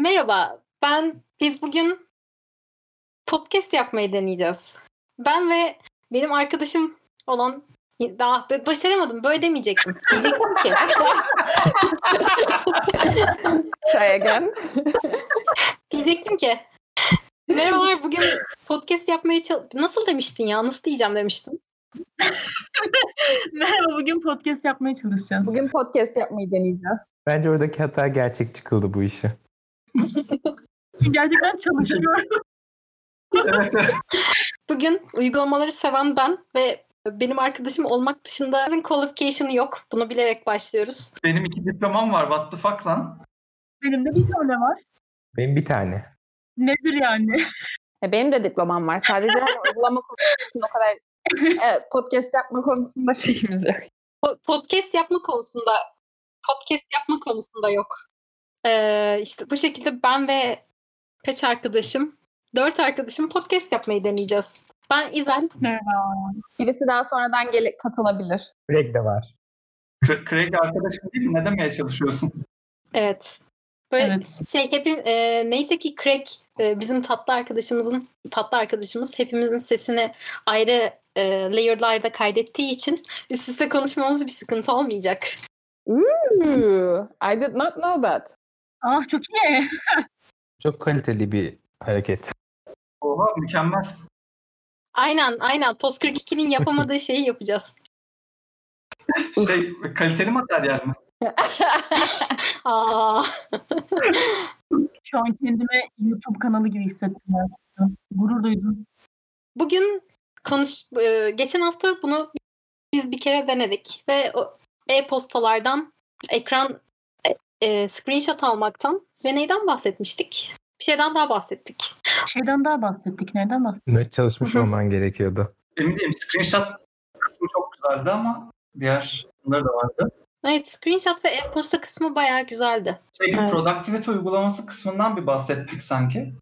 Merhaba, ben biz bugün podcast yapmayı deneyeceğiz. Ben ve benim arkadaşım olan daha başaramadım. Böyle demeyecektim. Diyecektim ki. Try again. Diyecektim ki. Merhabalar bugün podcast yapmaya çal- Nasıl demiştin ya? Nasıl diyeceğim demiştin. Merhaba bugün podcast yapmaya çalışacağız. Bugün podcast yapmayı deneyeceğiz. Bence oradaki hata gerçek çıkıldı bu işi. Gerçekten çalışıyor. Evet. Bugün uygulamaları seven ben ve benim arkadaşım olmak dışında bizim qualification'ı yok. Bunu bilerek başlıyoruz. Benim iki diplomam var. What the fuck lan? Benim de bir tane var. Benim bir tane. Nedir yani? E, benim de diplomam var. Sadece uygulama konusu için o kadar evet, podcast yapma konusunda şeyimiz yok. Po- Podcast yapma konusunda podcast yapma konusunda yok. Ee, işte bu şekilde ben ve kaç arkadaşım, dört arkadaşım podcast yapmayı deneyeceğiz. Ben İzel. Merhaba. Birisi daha sonradan gele- katılabilir. Greg de var. Cra- Craig arkadaşın değil mi? Ne demeye çalışıyorsun? Evet. Böyle Evet. şey hepim e, neyse ki Craig e, bizim tatlı arkadaşımızın tatlı arkadaşımız hepimizin sesini ayrı e, layer'larda kaydettiği için üst üste konuşmamız bir sıkıntı olmayacak. Ooh, I did not know that. Ah çok iyi. Çok kaliteli bir hareket. Oha mükemmel. Aynen aynen Post 42'nin yapamadığı şeyi yapacağız. Şey kaliteli materyal mi? Aa. Şu an kendime YouTube kanalı gibi hissettim. gerçekten. Gurur duydum. Bugün konuş e, geçen hafta bunu biz bir kere denedik ve o e-postalardan ekran e, screenshot almaktan ve neyden bahsetmiştik? Bir şeyden daha bahsettik. Şeyden daha bahsettik. Neden bahsettik? Ne çalışmış Hı hı. olman gerekiyordu. Emin değilim. Screenshot kısmı çok güzeldi ama diğer bunları da vardı. Evet, screenshot ve e-posta kısmı bayağı güzeldi. Şey, Evet. productivity uygulaması kısmından bir bahsettik sanki.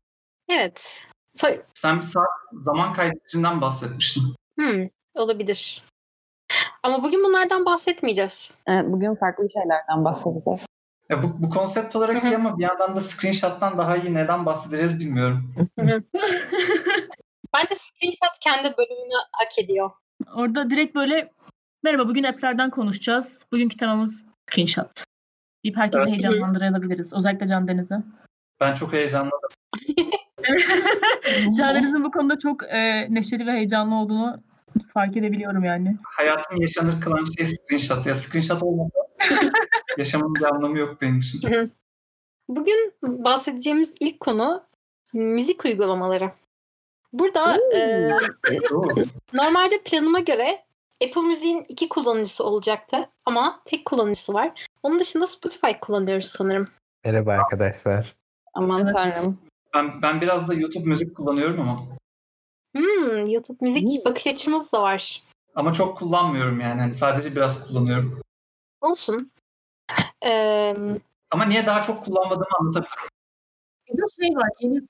Evet. So- Sen bir saat zaman kaydedicinden bahsetmiştin. hmm, olabilir. Ama bugün bunlardan bahsetmeyeceğiz. Evet, bugün farklı şeylerden bahsedeceğiz. Ya bu, bu konsept olarak iyi ama bir yandan da screenshot'tan daha iyi neden bahsedeceğiz bilmiyorum. Bence screenshot kendi bölümünü hak ediyor. Orada direkt böyle merhaba bugün app'lerden konuşacağız. Bugünkü temamız screenshot. Deyip herkesi Evet. heyecanlandırabiliriz. Özellikle Can Deniz'e. Ben çok heyecanladım. Can Deniz'in bu konuda çok e, neşeli ve heyecanlı olduğunu fark edebiliyorum yani. Hayatımı yaşanır kılan şey screenshot. Ya screenshot olmasa yaşamın bir anlamı yok benim için. Bugün bahsedeceğimiz ilk konu müzik uygulamaları. Burada e, normalde planıma göre Apple Müziğin iki kullanıcısı olacaktı ama tek kullanıcısı var. Onun dışında Spotify kullanıyoruz sanırım. Merhaba arkadaşlar. Aman Evet. tanrım. Ben, ben biraz da YouTube müzik kullanıyorum ama. Hmm, YouTube müzik bakış açımız da var. Ama çok kullanmıyorum yani. Hani sadece biraz kullanıyorum. Olsun. Ee, Ama niye daha çok kullanmadığımı anlatabilirim. Bir de şey var yeni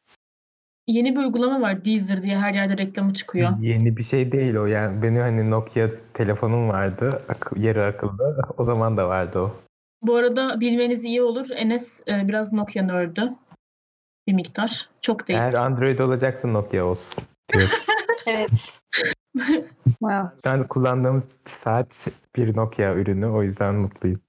yeni bir uygulama var Deezer diye her yerde reklamı çıkıyor. Yeni bir şey değil o yani. Benim hani Nokia telefonum vardı. Akıl, yarı akıllı. O zaman da vardı o. Bu arada bilmeniz iyi olur. Enes e, biraz Nokia nerd'ü. Bir miktar. Çok değil. Eğer Android olacaksa Nokia olsun. evet. Wow. ben kullandığım saat bir Nokia ürünü. O yüzden mutluyum.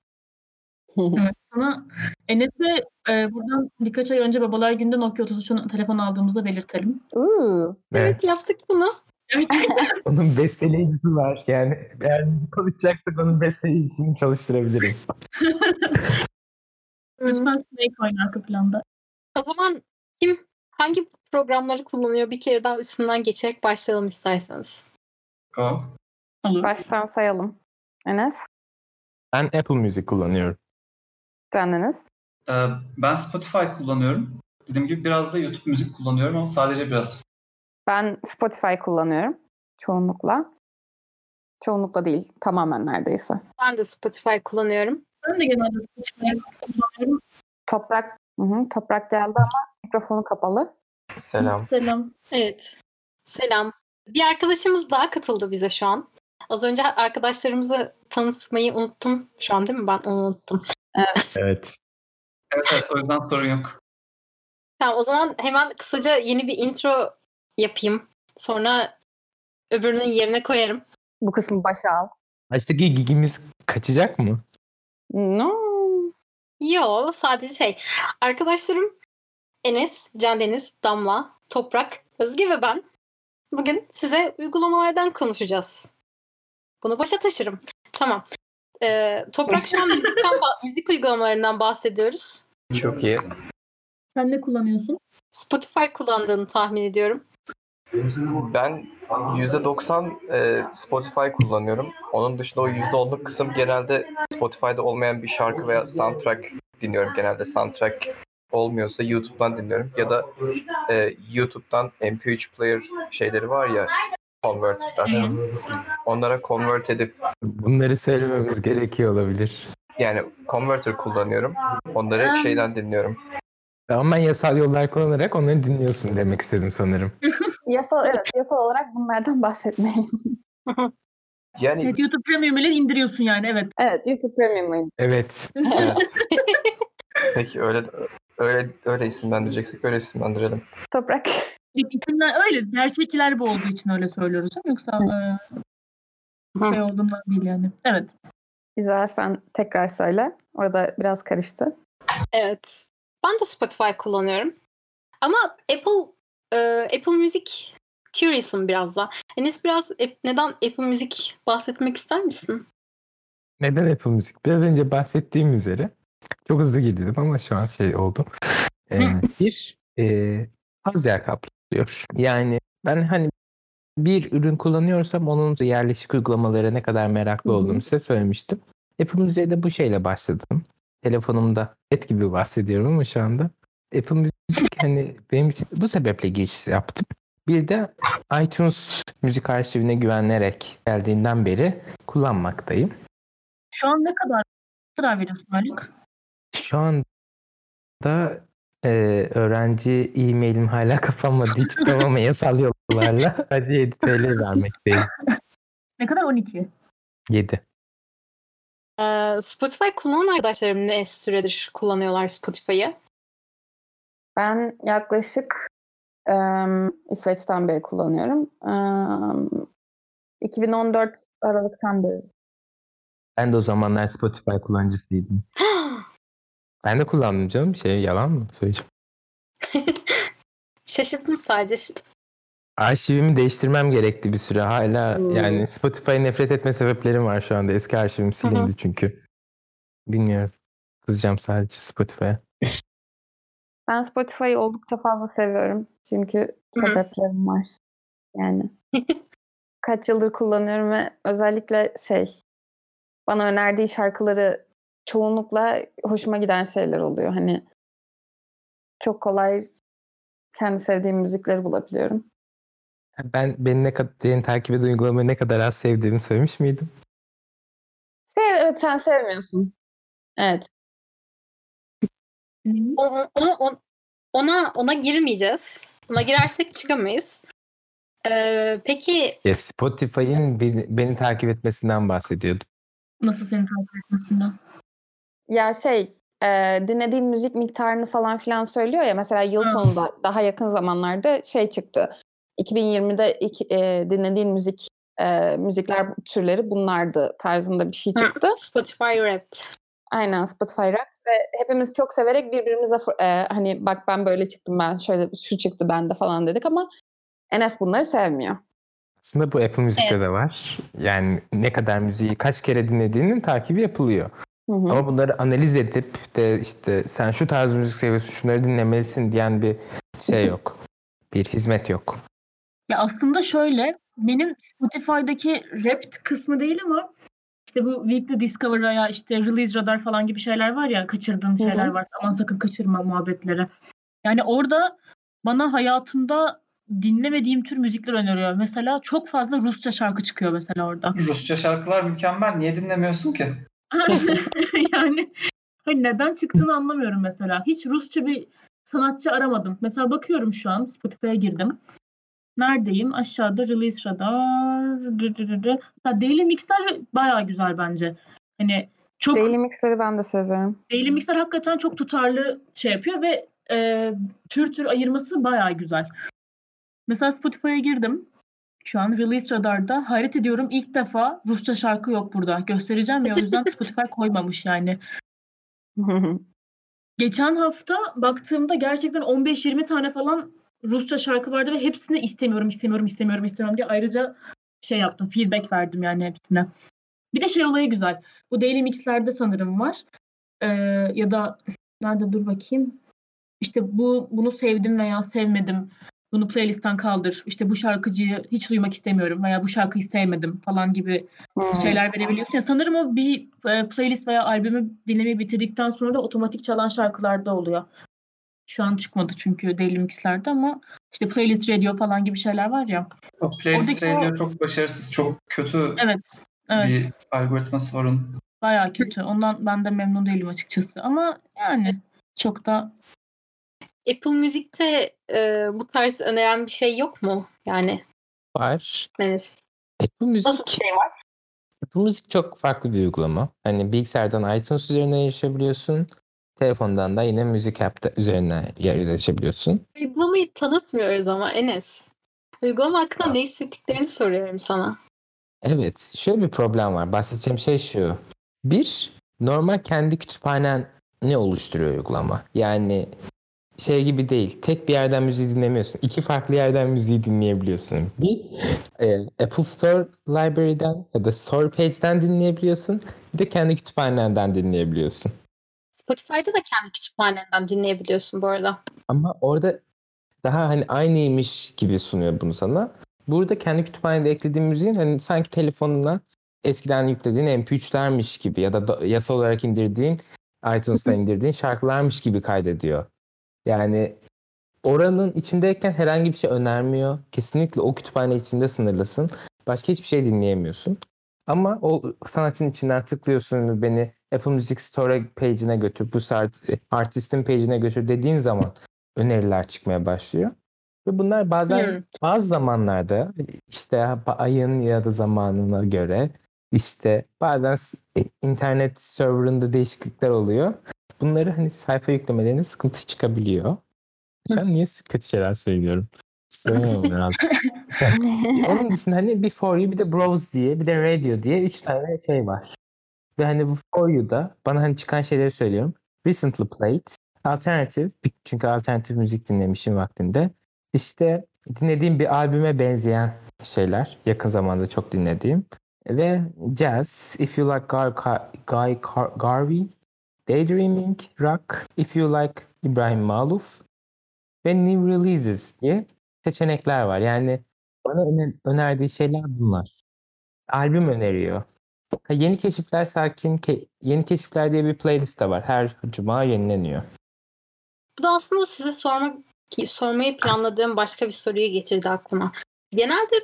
Evet, sana Enes'e e, buradan birkaç ay önce Babalar Günü'nde Nokia 33'ün telefon aldığımızda belirtelim. Ooh. Evet yaptık bunu. Evet. Onun besteleyicisi var. Yani eğer konuşacaksak onun besteleyicisini çalıştırabilirim. Lütfen Snake oyna arka planda. O zaman kim hangi programları kullanıyor bir kere daha üstünden geçerek başlayalım isterseniz. Olur. Baştan sayalım. Enes, Ben Apple Music kullanıyorum. kendiniz. Ee, ben Spotify kullanıyorum. Dediğim gibi biraz da YouTube müzik kullanıyorum ama sadece biraz. Ben Spotify kullanıyorum. Çoğunlukla. Çoğunlukla değil. Tamamen neredeyse. Ben de Spotify kullanıyorum. Ben de genelde Spotify kullanıyorum. Toprak, hı hı, toprak geldi ama mikrofonu kapalı. Selam. Selam. Evet. Selam. Bir arkadaşımız daha katıldı bize şu an. Az önce arkadaşlarımızı tanıtmayı unuttum. Şu an değil mi? Ben onu unuttum. Evet. Evet evet o yüzden sorun yok. Tamam o zaman hemen kısaca yeni bir intro yapayım. Sonra öbürünün yerine koyarım. Bu kısmı başa al. Baştaki gigimiz kaçacak mı? No. Yo sadece şey. Arkadaşlarım Enes, Can Deniz, Damla, Toprak, Özge ve ben bugün size uygulamalardan konuşacağız. Bunu başa taşırım. Tamam. Ee, Toprak şu an müzikten ba- müzik uygulamalarından bahsediyoruz. Çok iyi. Sen ne kullanıyorsun? Spotify kullandığını tahmin ediyorum. Ben %90 e, Spotify kullanıyorum. Onun dışında o %10'luk kısım genelde Spotify'da olmayan bir şarkı veya soundtrack dinliyorum genelde. Soundtrack olmuyorsa YouTube'dan dinliyorum. Ya da e, YouTube'dan MP3 player şeyleri var ya converter'lar. Onlara convert edip Bunları söylememiz gerekiyor olabilir. yani converter kullanıyorum. Onları şeyden dinliyorum. Ama yasal yollar kullanarak onları dinliyorsun demek istedin sanırım. Yasal evet yasal olarak bunlardan bahsetmeyelim. Yani Evet, YouTube Premium ile indiriyorsun yani evet. evet YouTube Premium'u. Evet. evet. Peki öyle öyle öyle isimlendireceksek öyle isimlendirelim. Toprak. İsimler öyle. Gerçekler bu olduğu için öyle söylüyoruz. Yoksa e, şey olduğundan değil yani. Evet. Güzel sen tekrar söyle. Orada biraz karıştı. Evet. Ben de Spotify kullanıyorum. Ama Apple e, Apple Music curious'ım biraz da. Enes biraz neden Apple Music bahsetmek ister misin? Neden Apple Müzik? Biraz önce bahsettiğim üzere çok hızlı girdim ama şu an şey oldu. Ee, bir e, az yer kaplıyor. Yani ben hani bir ürün kullanıyorsam onun yerleşik uygulamalara ne kadar meraklı olduğumu size söylemiştim. Apple Müziğe de bu şeyle başladım. Telefonumda et gibi bahsediyorum ama şu anda. Apple Müzik hani benim için bu sebeple giriş yaptım. Bir de iTunes müzik arşivine güvenerek geldiğinden beri kullanmaktayım. Şu an ne kadar ne kadar veriyorsun aylık? Şu anda e, öğrenci e-mailim hala kapanmadığı için ama yasal yollarla sadece 7 TL vermekteyim. Ne kadar 12. 7. E, Spotify kullanan arkadaşlarım ne süredir kullanıyorlar Spotify'ı? Ben yaklaşık em, İsveç'ten beri kullanıyorum. Em, 2014 Aralık'tan beri. Ben de o zamanlar Spotify kullanıcısıydım. Ben de kullandım canım. Şey yalan mı söyleyeceğim? Şaşırdım sadece. Arşivimi değiştirmem gerekti bir süre. Hala Hmm. yani Spotify'a nefret etme sebeplerim var şu anda. Eski arşivim silindi çünkü. Bilmiyorum. Kızacağım sadece Spotify'a. Ben Spotify'ı oldukça fazla seviyorum. Çünkü sebeplerim var. Yani kaç yıldır kullanıyorum ve özellikle şey bana önerdiği şarkıları çoğunlukla hoşuma giden şeyler oluyor. Hani çok kolay kendi sevdiğim müzikleri bulabiliyorum. Ben beni ne kadar beni takip eden uygulamayı ne kadar az sevdiğimi söylemiş miydim? Şey, evet sen sevmiyorsun. Evet. O- o- o- o- ona ona girmeyeceğiz. Ona girersek çıkamayız. E, peki Ya Spotify'ın beni, beni takip etmesinden bahsediyordum. Nasıl seni takip etmesinden? Ya şey e, dinlediğin müzik miktarını falan filan söylüyor ya mesela yıl sonunda daha yakın zamanlarda şey çıktı. 2020'de iki, e, dinlediğin müzik e, müzikler türleri bunlardı tarzında bir şey çıktı. Spotify Wrapped. Aynen Spotify Wrapped ve hepimiz çok severek birbirimize e, hani bak ben böyle çıktım ben şöyle şu çıktı bende falan dedik ama Enes bunları sevmiyor. Aslında bu Apple Müzik'te Evet. de var. Yani ne kadar müziği kaç kere dinlediğinin takibi yapılıyor. Hı hı. Ama bunları analiz edip de işte sen şu tarz müzik seviyorsun şunları dinlemelisin diyen bir şey yok. Bir hizmet yok. Ya aslında şöyle benim Spotify'daki Wrapped kısmı değil ama işte bu Weekly Discover ya işte Release Radar falan gibi şeyler var ya kaçırdığın şeyler varsa aman sakın kaçırma muhabbetleri. Yani orada bana hayatımda dinlemediğim tür müzikler öneriyor. Mesela çok fazla Rusça şarkı çıkıyor mesela orada. Rusça şarkılar mükemmel. Niye dinlemiyorsun ki? yani hani neden çıktığını anlamıyorum mesela. Hiç Rusça bir sanatçı aramadım. Mesela bakıyorum şu an Spotify'a girdim. Neredeyim? Aşağıda Release Radar. Ha, Daily Mixler bayağı güzel bence. Hani çok Daily Mixer'ı ben de seviyorum. Daily Mixler hakikaten çok tutarlı şey yapıyor ve e, tür tür ayırması bayağı güzel. Mesela Spotify'a girdim. Şu an Release Radar'da hayret ediyorum ilk defa Rusça şarkı yok burada. Göstereceğim ya o yüzden Spotify koymamış yani. Geçen hafta baktığımda gerçekten 15-20 tane falan Rusça şarkı vardı ve hepsini istemiyorum, istemiyorum, istemiyorum, istemiyorum diye ayrıca şey yaptım, feedback verdim yani hepsine. Bir de şey olayı güzel. Bu Daily Mix'lerde sanırım var. Ee, ya da nerede dur bakayım. İşte bu bunu sevdim veya sevmedim. Bunu playlistten kaldır. İşte bu şarkıcıyı hiç duymak istemiyorum veya bu şarkıyı sevmedim falan gibi Hmm. şeyler verebiliyorsun. Ya sanırım o bir e, playlist veya albümü dinlemeyi bitirdikten sonra otomatik çalan şarkılarda oluyor. Şu an çıkmadı çünkü Daily Mix'lerde ama işte playlist radio falan gibi şeyler var ya. O playlist Oradaki o- radio çok başarısız, çok kötü Evet. Evet. bir algoritması var onun. Bayağı kötü. Ondan ben de memnun değilim açıkçası. Ama yani çok da Apple Music'te e, bu tarz öneren bir şey yok mu? Yani Var. Deniz. Apple Music, Nasıl bir şey var? Apple Music çok farklı bir uygulama. Hani bilgisayardan iTunes üzerinden erişebiliyorsun. Telefondan da yine müzik app'te üzerinden erişebiliyorsun. Uygulamayı tanıtmıyoruz ama Enes. Uygulama hakkında ne hissettiklerini soruyorum sana. Evet, şöyle bir problem var. Bahsedeceğim şey şu. Bir, normal kendi kütüphanen ne oluşturuyor uygulama? Yani şey gibi değil. Tek bir yerden müziği dinlemiyorsun. İki farklı yerden müziği dinleyebiliyorsun. Bir, e, Apple Store Library'den ya da Store Page'den dinleyebiliyorsun. Bir de kendi kütüphanenden dinleyebiliyorsun. Spotify'da da kendi kütüphanenden dinleyebiliyorsun bu arada. Ama orada daha hani aynıymış gibi sunuyor bunu sana. Burada kendi kütüphanede eklediğin müziğin hani sanki telefonuna eskiden yüklediğin MP3'lermiş gibi ya da yasal olarak indirdiğin iTunes'tan indirdiğin şarkılarmış gibi kaydediyor. Yani oranın içindeyken herhangi bir şey önermiyor. Kesinlikle o kütüphane içinde sınırlısın. Başka hiçbir şey dinleyemiyorsun. Ama o sanatçının içinden tıklıyorsun ve beni Apple Music Store page'ine götür, bu sart- artistin page'ine götür dediğin zaman öneriler çıkmaya başlıyor. Ve bunlar bazen Hmm. bazı zamanlarda işte ayın ya da zamanına göre işte bazen e, internet serverında değişiklikler oluyor. Bunları hani sayfa yüklemelerinde sıkıntı çıkabiliyor. An niye kötü şeyler söylüyorum? Söylememem lazım. Onun dışında hani bir For You bir de Browse diye bir de Radio diye üç tane şey var. Ve hani bu For You'da bana hani çıkan şeyleri söylüyorum. Recently Played, Alternative çünkü alternatif müzik dinlemişim vaktinde. İşte dinlediğim bir albüme benzeyen şeyler. Yakın zamanda çok dinlediğim. Ve Jazz, If You Like Gar Gar- Guy Gar- Garvey, Daydreaming, Rock, If You Like İbrahim Maluf ve New Releases diye seçenekler var. Yani bana öner- önerdiği şeyler bunlar. Albüm öneriyor. Ha, yeni keşifler sakin ke- yeni keşifler diye bir playlist de var. Her cuma yenileniyor. Bu da aslında size sormak sormayı planladığım başka bir soruyu getirdi aklıma. Genelde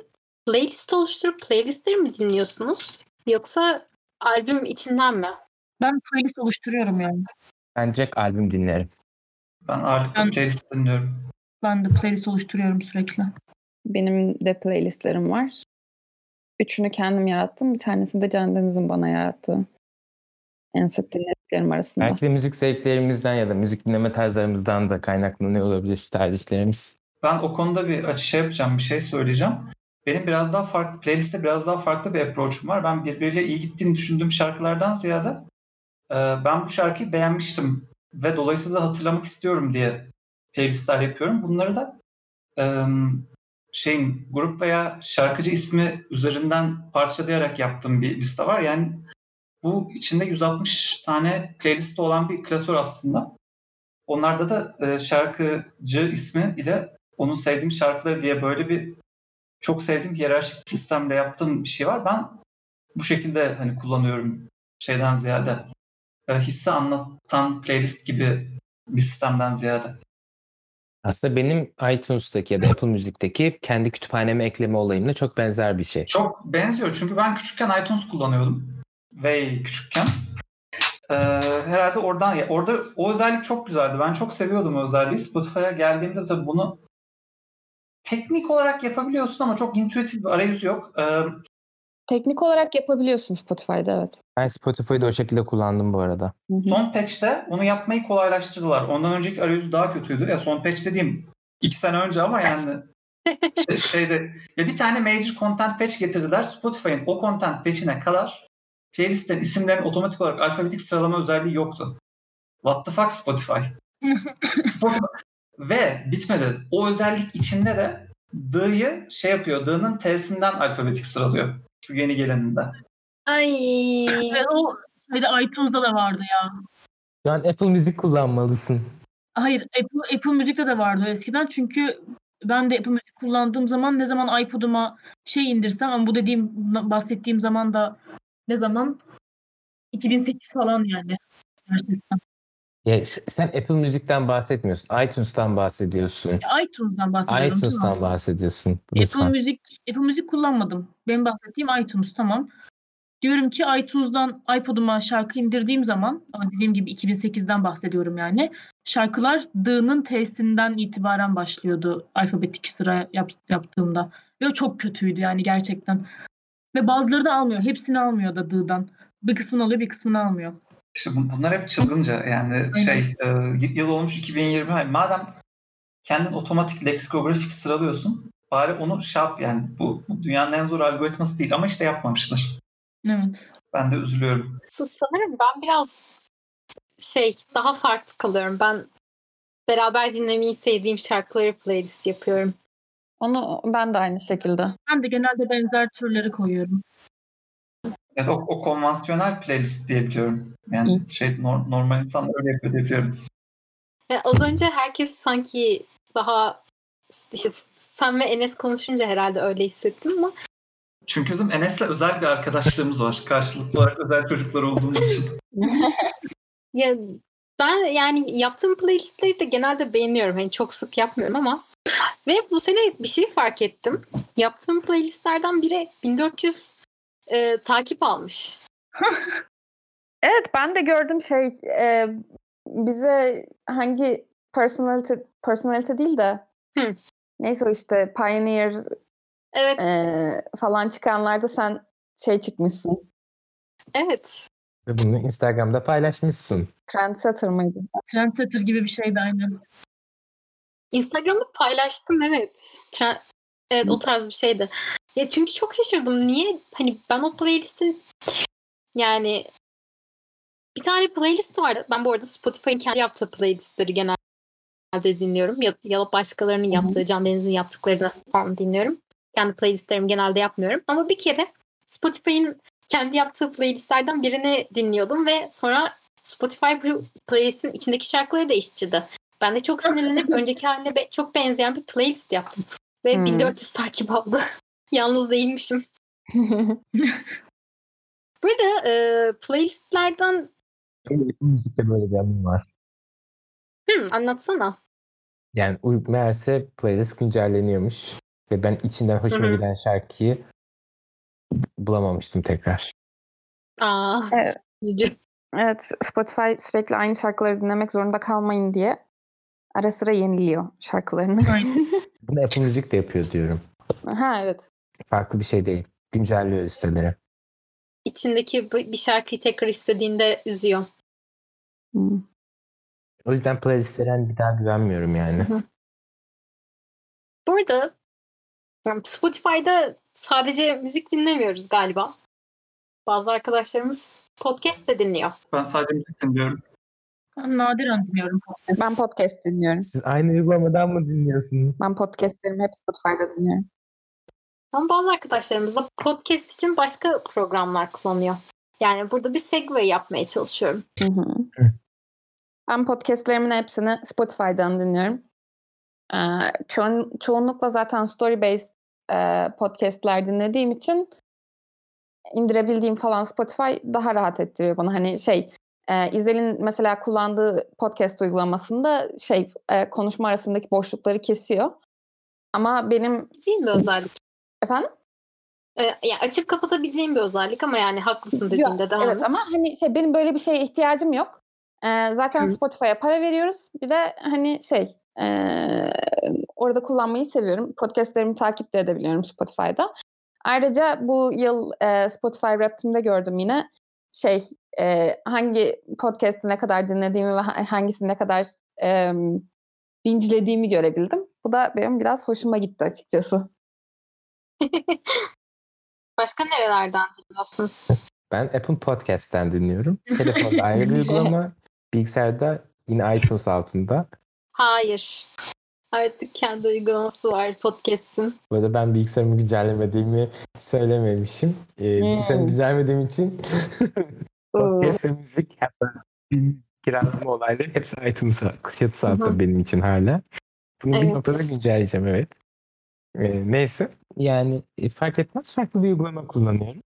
playlist oluşturup playlistleri mi dinliyorsunuz? Yoksa albüm içinden mi? Ben playlist oluşturuyorum yani. Ben direkt albüm dinlerim. Ben ağırlıklı Ben- playlist dinliyorum. Ben de playlist oluşturuyorum sürekli. Benim de playlistlerim var. Üçünü kendim yarattım. Bir tanesini de Can Deniz'in bana yarattığı. En sık dinlediklerim arasında. Belki de müzik zevklerimizden ya da müzik dinleme tarzlarımızdan da kaynaklanıyor olabilir tercihlerimiz. Ben o konuda bir açı şey yapacağım, bir şey söyleyeceğim. Benim biraz daha farklı, playliste biraz daha farklı bir approach'um var. Ben birbiriyle iyi gittiğini düşündüğüm şarkılardan ziyade ben bu şarkıyı beğenmiştim ve dolayısıyla hatırlamak istiyorum diye playlistler yapıyorum. Bunları da şeyin grup veya şarkıcı ismi üzerinden parçalayarak yaptığım bir liste var. Yani bu içinde 160 tane playlist olan bir klasör aslında. Onlarda da e, şarkıcı ismi ile onun sevdiğim şarkıları diye böyle bir çok sevdiğim hiyerarşik sistemle yaptığım bir şey var. Ben bu şekilde hani kullanıyorum şeyden ziyade. E, hisse anlatan playlist gibi bir sistemden ziyade. Aslında benim iTunes'taki ya da Apple Music'teki kendi kütüphaneme ekleme olayımla çok benzer bir şey. Çok benziyor çünkü ben küçükken iTunes kullanıyordum. Ve küçükken. Ee, herhalde oradan ya orada o özellik çok güzeldi. Ben çok seviyordum o özelliği. Spotify'a geldiğimde tabii bunu teknik olarak yapabiliyorsun ama çok intuitif bir arayüzü yok. Ee, Teknik olarak yapabiliyorsun Spotify'da evet. Ben Spotify'da o şekilde kullandım bu arada. Hı hı. Son patch'te onu yapmayı kolaylaştırdılar. Ondan önceki arayüzü daha kötüydü. Ya son patch dediğim iki sene önce ama yani şey- şeyde ya bir tane major content patch getirdiler. Spotify'ın o content patch'ine kadar playlistlerin isimlerinin otomatik olarak alfabetik sıralama özelliği yoktu. What the fuck Spotify? Spotify. Ve bitmedi. O özellik içinde de D'yı şey yapıyor. D'nın T'sinden alfabetik sıralıyor. Şu yeni geleninde. Ay. Ve o şeyde iTunes'da da vardı ya. Şu an Apple Müzik kullanmalısın. Hayır Apple, Apple Müzik'te de vardı eskiden çünkü ben de Apple Müzik kullandığım zaman ne zaman iPod'uma şey indirsem ama bu dediğim bahsettiğim zaman da ne zaman 2008 falan yani. Gerçekten. Ya sen Apple Müzik'ten bahsetmiyorsun. iTunes'tan bahsediyorsun. İTunes'dan bahsediyorum. iTunes'tan tamam. bahsediyorsun. Apple Lütfen. Müzik Apple Müzik kullanmadım. Benim bahsettiğim iTunes tamam. Diyorum ki iTunes'dan iPod'uma şarkı indirdiğim zaman ama dediğim gibi 2008'den bahsediyorum yani. Şarkılar D'nın T'sinden itibaren başlıyordu alfabetik sıra yap, yaptığımda. Ve çok kötüydü yani gerçekten. Ve bazıları da almıyor. Hepsini almıyor da D'dan. Bir kısmını alıyor bir kısmını almıyor. İşte bun- bunlar hep çılgınca yani Aynen. şey e, yıl olmuş 2020 Hani madem kendin otomatik leksikografik sıralıyorsun bari onu şey yap yani bu, bu dünyanın en zor algoritması değil ama işte yapmamışlar. Evet. Ben de üzülüyorum. Sanırım ben biraz şey daha farklı kalıyorum. Ben beraber dinlemeyi sevdiğim şarkıları playlist yapıyorum. Onu ben de aynı şekilde. Ben de genelde benzer türleri koyuyorum. Evet o, o konvansiyonel playlist diyebiliyorum. Yani şey nor- normal insan öyle yapıyor diyebiliyorum. E, az önce herkes sanki daha işte sen ve Enes konuşunca herhalde öyle hissettim ama Çünkü bizim Enes'le özel bir arkadaşlığımız var. Karşılıklı olarak özel çocuklar olduğumuz için. ya ben yani yaptığım playlistleri de genelde beğeniyorum. Hani çok sık yapmıyorum ama ve bu sene bir şey fark ettim. Yaptığım playlistlerden biri 1400 e, takip almış. Evet ben de gördüm şey e, bize hangi personality personality değil de Hı. neyse o işte Pioneer Evet, e, falan çıkanlarda sen şey çıkmışsın. evet. Ve bunu Instagram'da paylaşmışsın. Trendsetter mıydı? Trendsetter gibi bir şeydi aynen. Instagram'da paylaştım evet. Tra- evet o tarz bir şeydi. Ya çünkü çok şaşırdım. Niye hani ben o playlistin yani bir tane playlist vardı. Ben bu arada Spotify'ın kendi yaptığı playlistleri genelde dinliyorum. Ya, ya başkalarının yaptığı, Can Deniz'in yaptıklarını falan dinliyorum. Kendi playlistlerimi genelde yapmıyorum. Ama bir kere Spotify'ın kendi yaptığı playlistlerden birini dinliyordum ve sonra Spotify bu playlistin içindeki şarkıları değiştirdi. Ben de çok sinirlenip önceki haline be- çok benzeyen bir playlist yaptım. Ve Hmm. 1400 takip aldı. Yalnız değilmişim. Burada e, playlistlerden Müzik'te böyle bir anım var. Hı, anlatsana. Yani meğerse playlist güncelleniyormuş. Ve ben içinden hoşuma Hı hı. giden şarkıyı bulamamıştım tekrar. Aa, Evet. üzücü. Evet Spotify sürekli aynı şarkıları dinlemek zorunda kalmayın diye ara sıra yeniliyor şarkılarını. Aynen. Bunu Apple Müzik de yapıyor diyorum. ha evet. Farklı bir şey değil. Güncelliyor listeleri. İçindeki bu- bir şarkıyı tekrar istediğinde üzüyor. Hmm. O yüzden playlistlere bir daha güvenmiyorum yani. Burada yani Spotify'da sadece müzik dinlemiyoruz galiba. Bazı arkadaşlarımız podcast de dinliyor. Ben sadece müzik dinliyorum. Ben nadiren dinliyorum podcast. Ben podcast dinliyorum. Siz aynı uygulamadan mı dinliyorsunuz? Ben podcastlerimi hep Spotify'da dinliyorum. Ama bazı arkadaşlarımız da podcast için başka programlar kullanıyor. Yani burada bir segue yapmaya çalışıyorum. Hı hı. Ben podcastlerimin hepsini Spotify'dan dinliyorum. Ee, çoğun, çoğunlukla zaten story-based e, podcastler dinlediğim için indirebildiğim falan Spotify daha rahat ettiriyor bana. Hani şey e, İzel'in mesela kullandığı podcast uygulamasında şey e, konuşma arasındaki boşlukları kesiyor. Ama benim Değil bir özellik. efendim Ee, yani açıp kapatabileceğim bir özellik ama yani haklısın dediğinde devam evet et. ama hani şey benim böyle bir şeye ihtiyacım yok. Ee, zaten. Spotify'a para veriyoruz. Bir de hani şey e, orada kullanmayı seviyorum. Podcastlerimi takip de edebiliyorum Spotify'da. Ayrıca bu yıl e, Spotify Wrapped'imde gördüm yine şey e, hangi podcast'i ne kadar dinlediğimi ve ha- hangisini ne kadar e, bingelediğimi görebildim. Bu da benim biraz hoşuma gitti açıkçası. Başka nerelerden dinliyorsunuz? Ben Apple Podcast'ten dinliyorum. Telefonda ayrı bir uygulama. Bilgisayarda yine iTunes altında. Hayır. Artık kendi uygulaması var podcast'in. Bu arada ben bilgisayarımı güncellemediğimi söylememişim. Ee, bilgisayarımı güncellemediğim için podcast müzik kiralama olayları hepsi iTunes'a hı. altında benim için hala. Bunu bir Evet. noktada güncelleyeceğim evet. Ee, neyse yani e, fark etmez farklı bir uygulama kullanıyorum.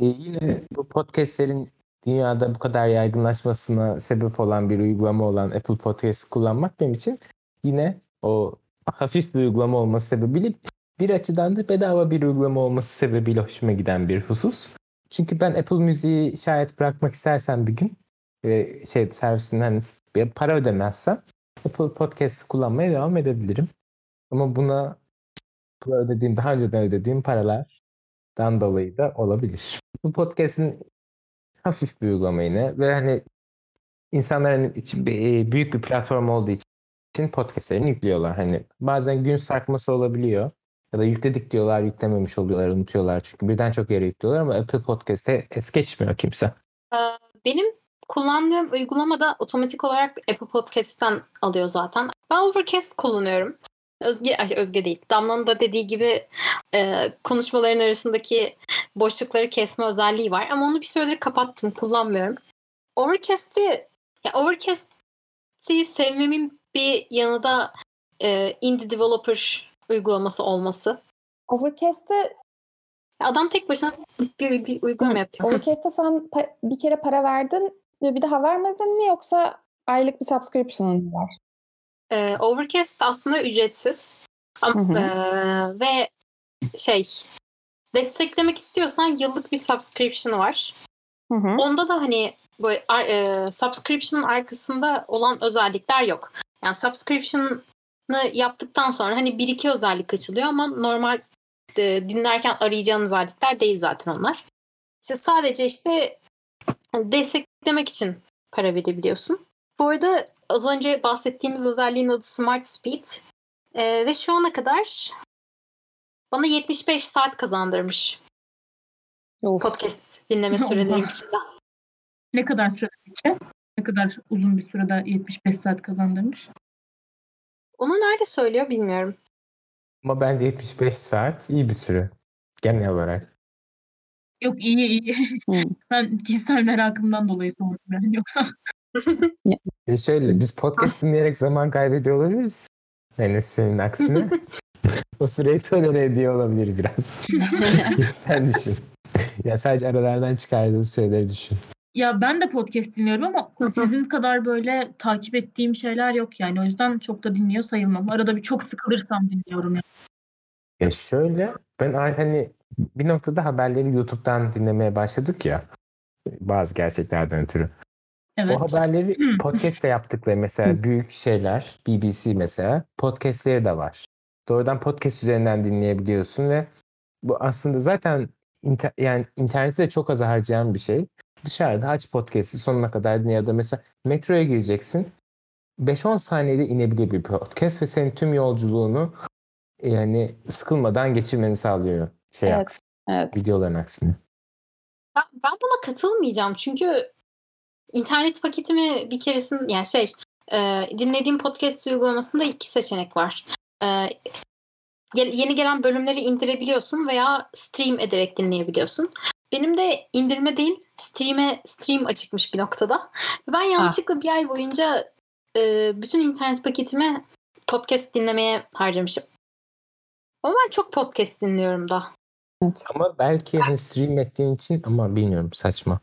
Ee, yine bu podcastlerin dünyada bu kadar yaygınlaşmasına sebep olan bir uygulama olan Apple Podcast kullanmak benim için yine o hafif bir uygulama olması sebebiyle bir açıdan da bedava bir uygulama olması sebebiyle hoşuma giden bir husus. Çünkü ben Apple Müziği şayet bırakmak istersem bir gün ve şey servisinden bir para ödemezsem Apple Podcast kullanmaya devam edebilirim. Ama buna Apple'a ödediğim, daha önceden ödediğim paralardan dolayı da olabilir. Bu podcast'in hafif bir uygulama yine ve hani insanların için bir- büyük bir platform olduğu için podcastlerini yüklüyorlar. Hani bazen gün sarkması olabiliyor. Ya da yükledik diyorlar, yüklememiş oluyorlar, unutuyorlar. Çünkü birden çok yere yüklüyorlar ama Apple Podcast'e es geçmiyor kimse. Ee, Benim kullandığım uygulamada otomatik olarak Apple Podcast'ten alıyor zaten. Ben Overcast kullanıyorum. Özge, ay, Özge değil. Damla'nın da dediği gibi e, konuşmaların arasındaki boşlukları kesme özelliği var. Ama onu bir süredir kapattım. Kullanmıyorum. Overcast'i ya Overcast'i sevmemin bir yanı da e, indie developer uygulaması olması. Overcast'te Adam tek başına bir uy- uygulama yapıyor. Overcast'te sen bir kere para verdin ve bir daha vermedin mi yoksa aylık bir subscription'ın mı var? Ee, Overcast aslında ücretsiz. Ama, eee, ve şey desteklemek istiyorsan yıllık bir subscription var. Hı hı. Onda da hani böyle eee, subscription'ın arkasında olan özellikler yok. Yani subscription'ı yaptıktan sonra hani bir iki özellik açılıyor ama normal e, dinlerken arayacağın özellikler değil zaten onlar. İşte sadece işte hani desteklemek için para verebiliyorsun. Bu arada az önce bahsettiğimiz özelliğin adı Smart Speed. Ee, ve şu ana kadar bana 75 saat kazandırmış Of. podcast dinleme sürelerim içinde. Ne kadar süre geçe? Ne kadar uzun bir sürede 75 saat kazandırmış? Onu nerede söylüyor bilmiyorum. Ama bence 75 saat iyi bir süre. Genel olarak. Yok iyi iyi. Hı. ben kişisel merakımdan dolayı sordum yani yoksa. E şöyle biz podcast dinleyerek zaman kaybediyor olabiliriz. Yani senin aksine. o süreyi tolere ediyor olabilir biraz. Sen düşün. ya sadece aralardan çıkardığı süreleri düşün. Ya ben de podcast dinliyorum ama sizin kadar böyle takip ettiğim şeyler yok yani. O yüzden çok da dinliyor sayılmam. Arada bir çok sıkılırsam dinliyorum yani. Ya şöyle ben artık hani bir noktada haberleri YouTube'dan dinlemeye başladık ya. Bazı gerçeklerden ötürü. Evet. O haberleri podcast'te yaptıkları mesela büyük şeyler BBC mesela podcast'leri de var. Doğrudan podcast üzerinden dinleyebiliyorsun ve bu aslında zaten inter- yani interneti de çok az harcayan bir şey. Dışarıda aç podcast'i sonuna kadar dinle ya da mesela metroya gireceksin. 5-10 saniyede inebilir bir podcast ve senin tüm yolculuğunu yani sıkılmadan geçirmeni sağlıyor. Şey Evet. aksine, Evet. videoların aksine. Ben, ben buna katılmayacağım çünkü internet paketimi bir keresin yani şey e, dinlediğim podcast uygulamasında iki seçenek var. E, yeni gelen bölümleri indirebiliyorsun veya stream ederek dinleyebiliyorsun. Benim de indirme değil stream'e stream açıkmış bir noktada. Ben yanlışlıkla bir ay boyunca e, bütün internet paketimi podcast dinlemeye harcamışım. Ama ben çok podcast dinliyorum da. Ama belki hani stream ettiğin için ama bilmiyorum saçma.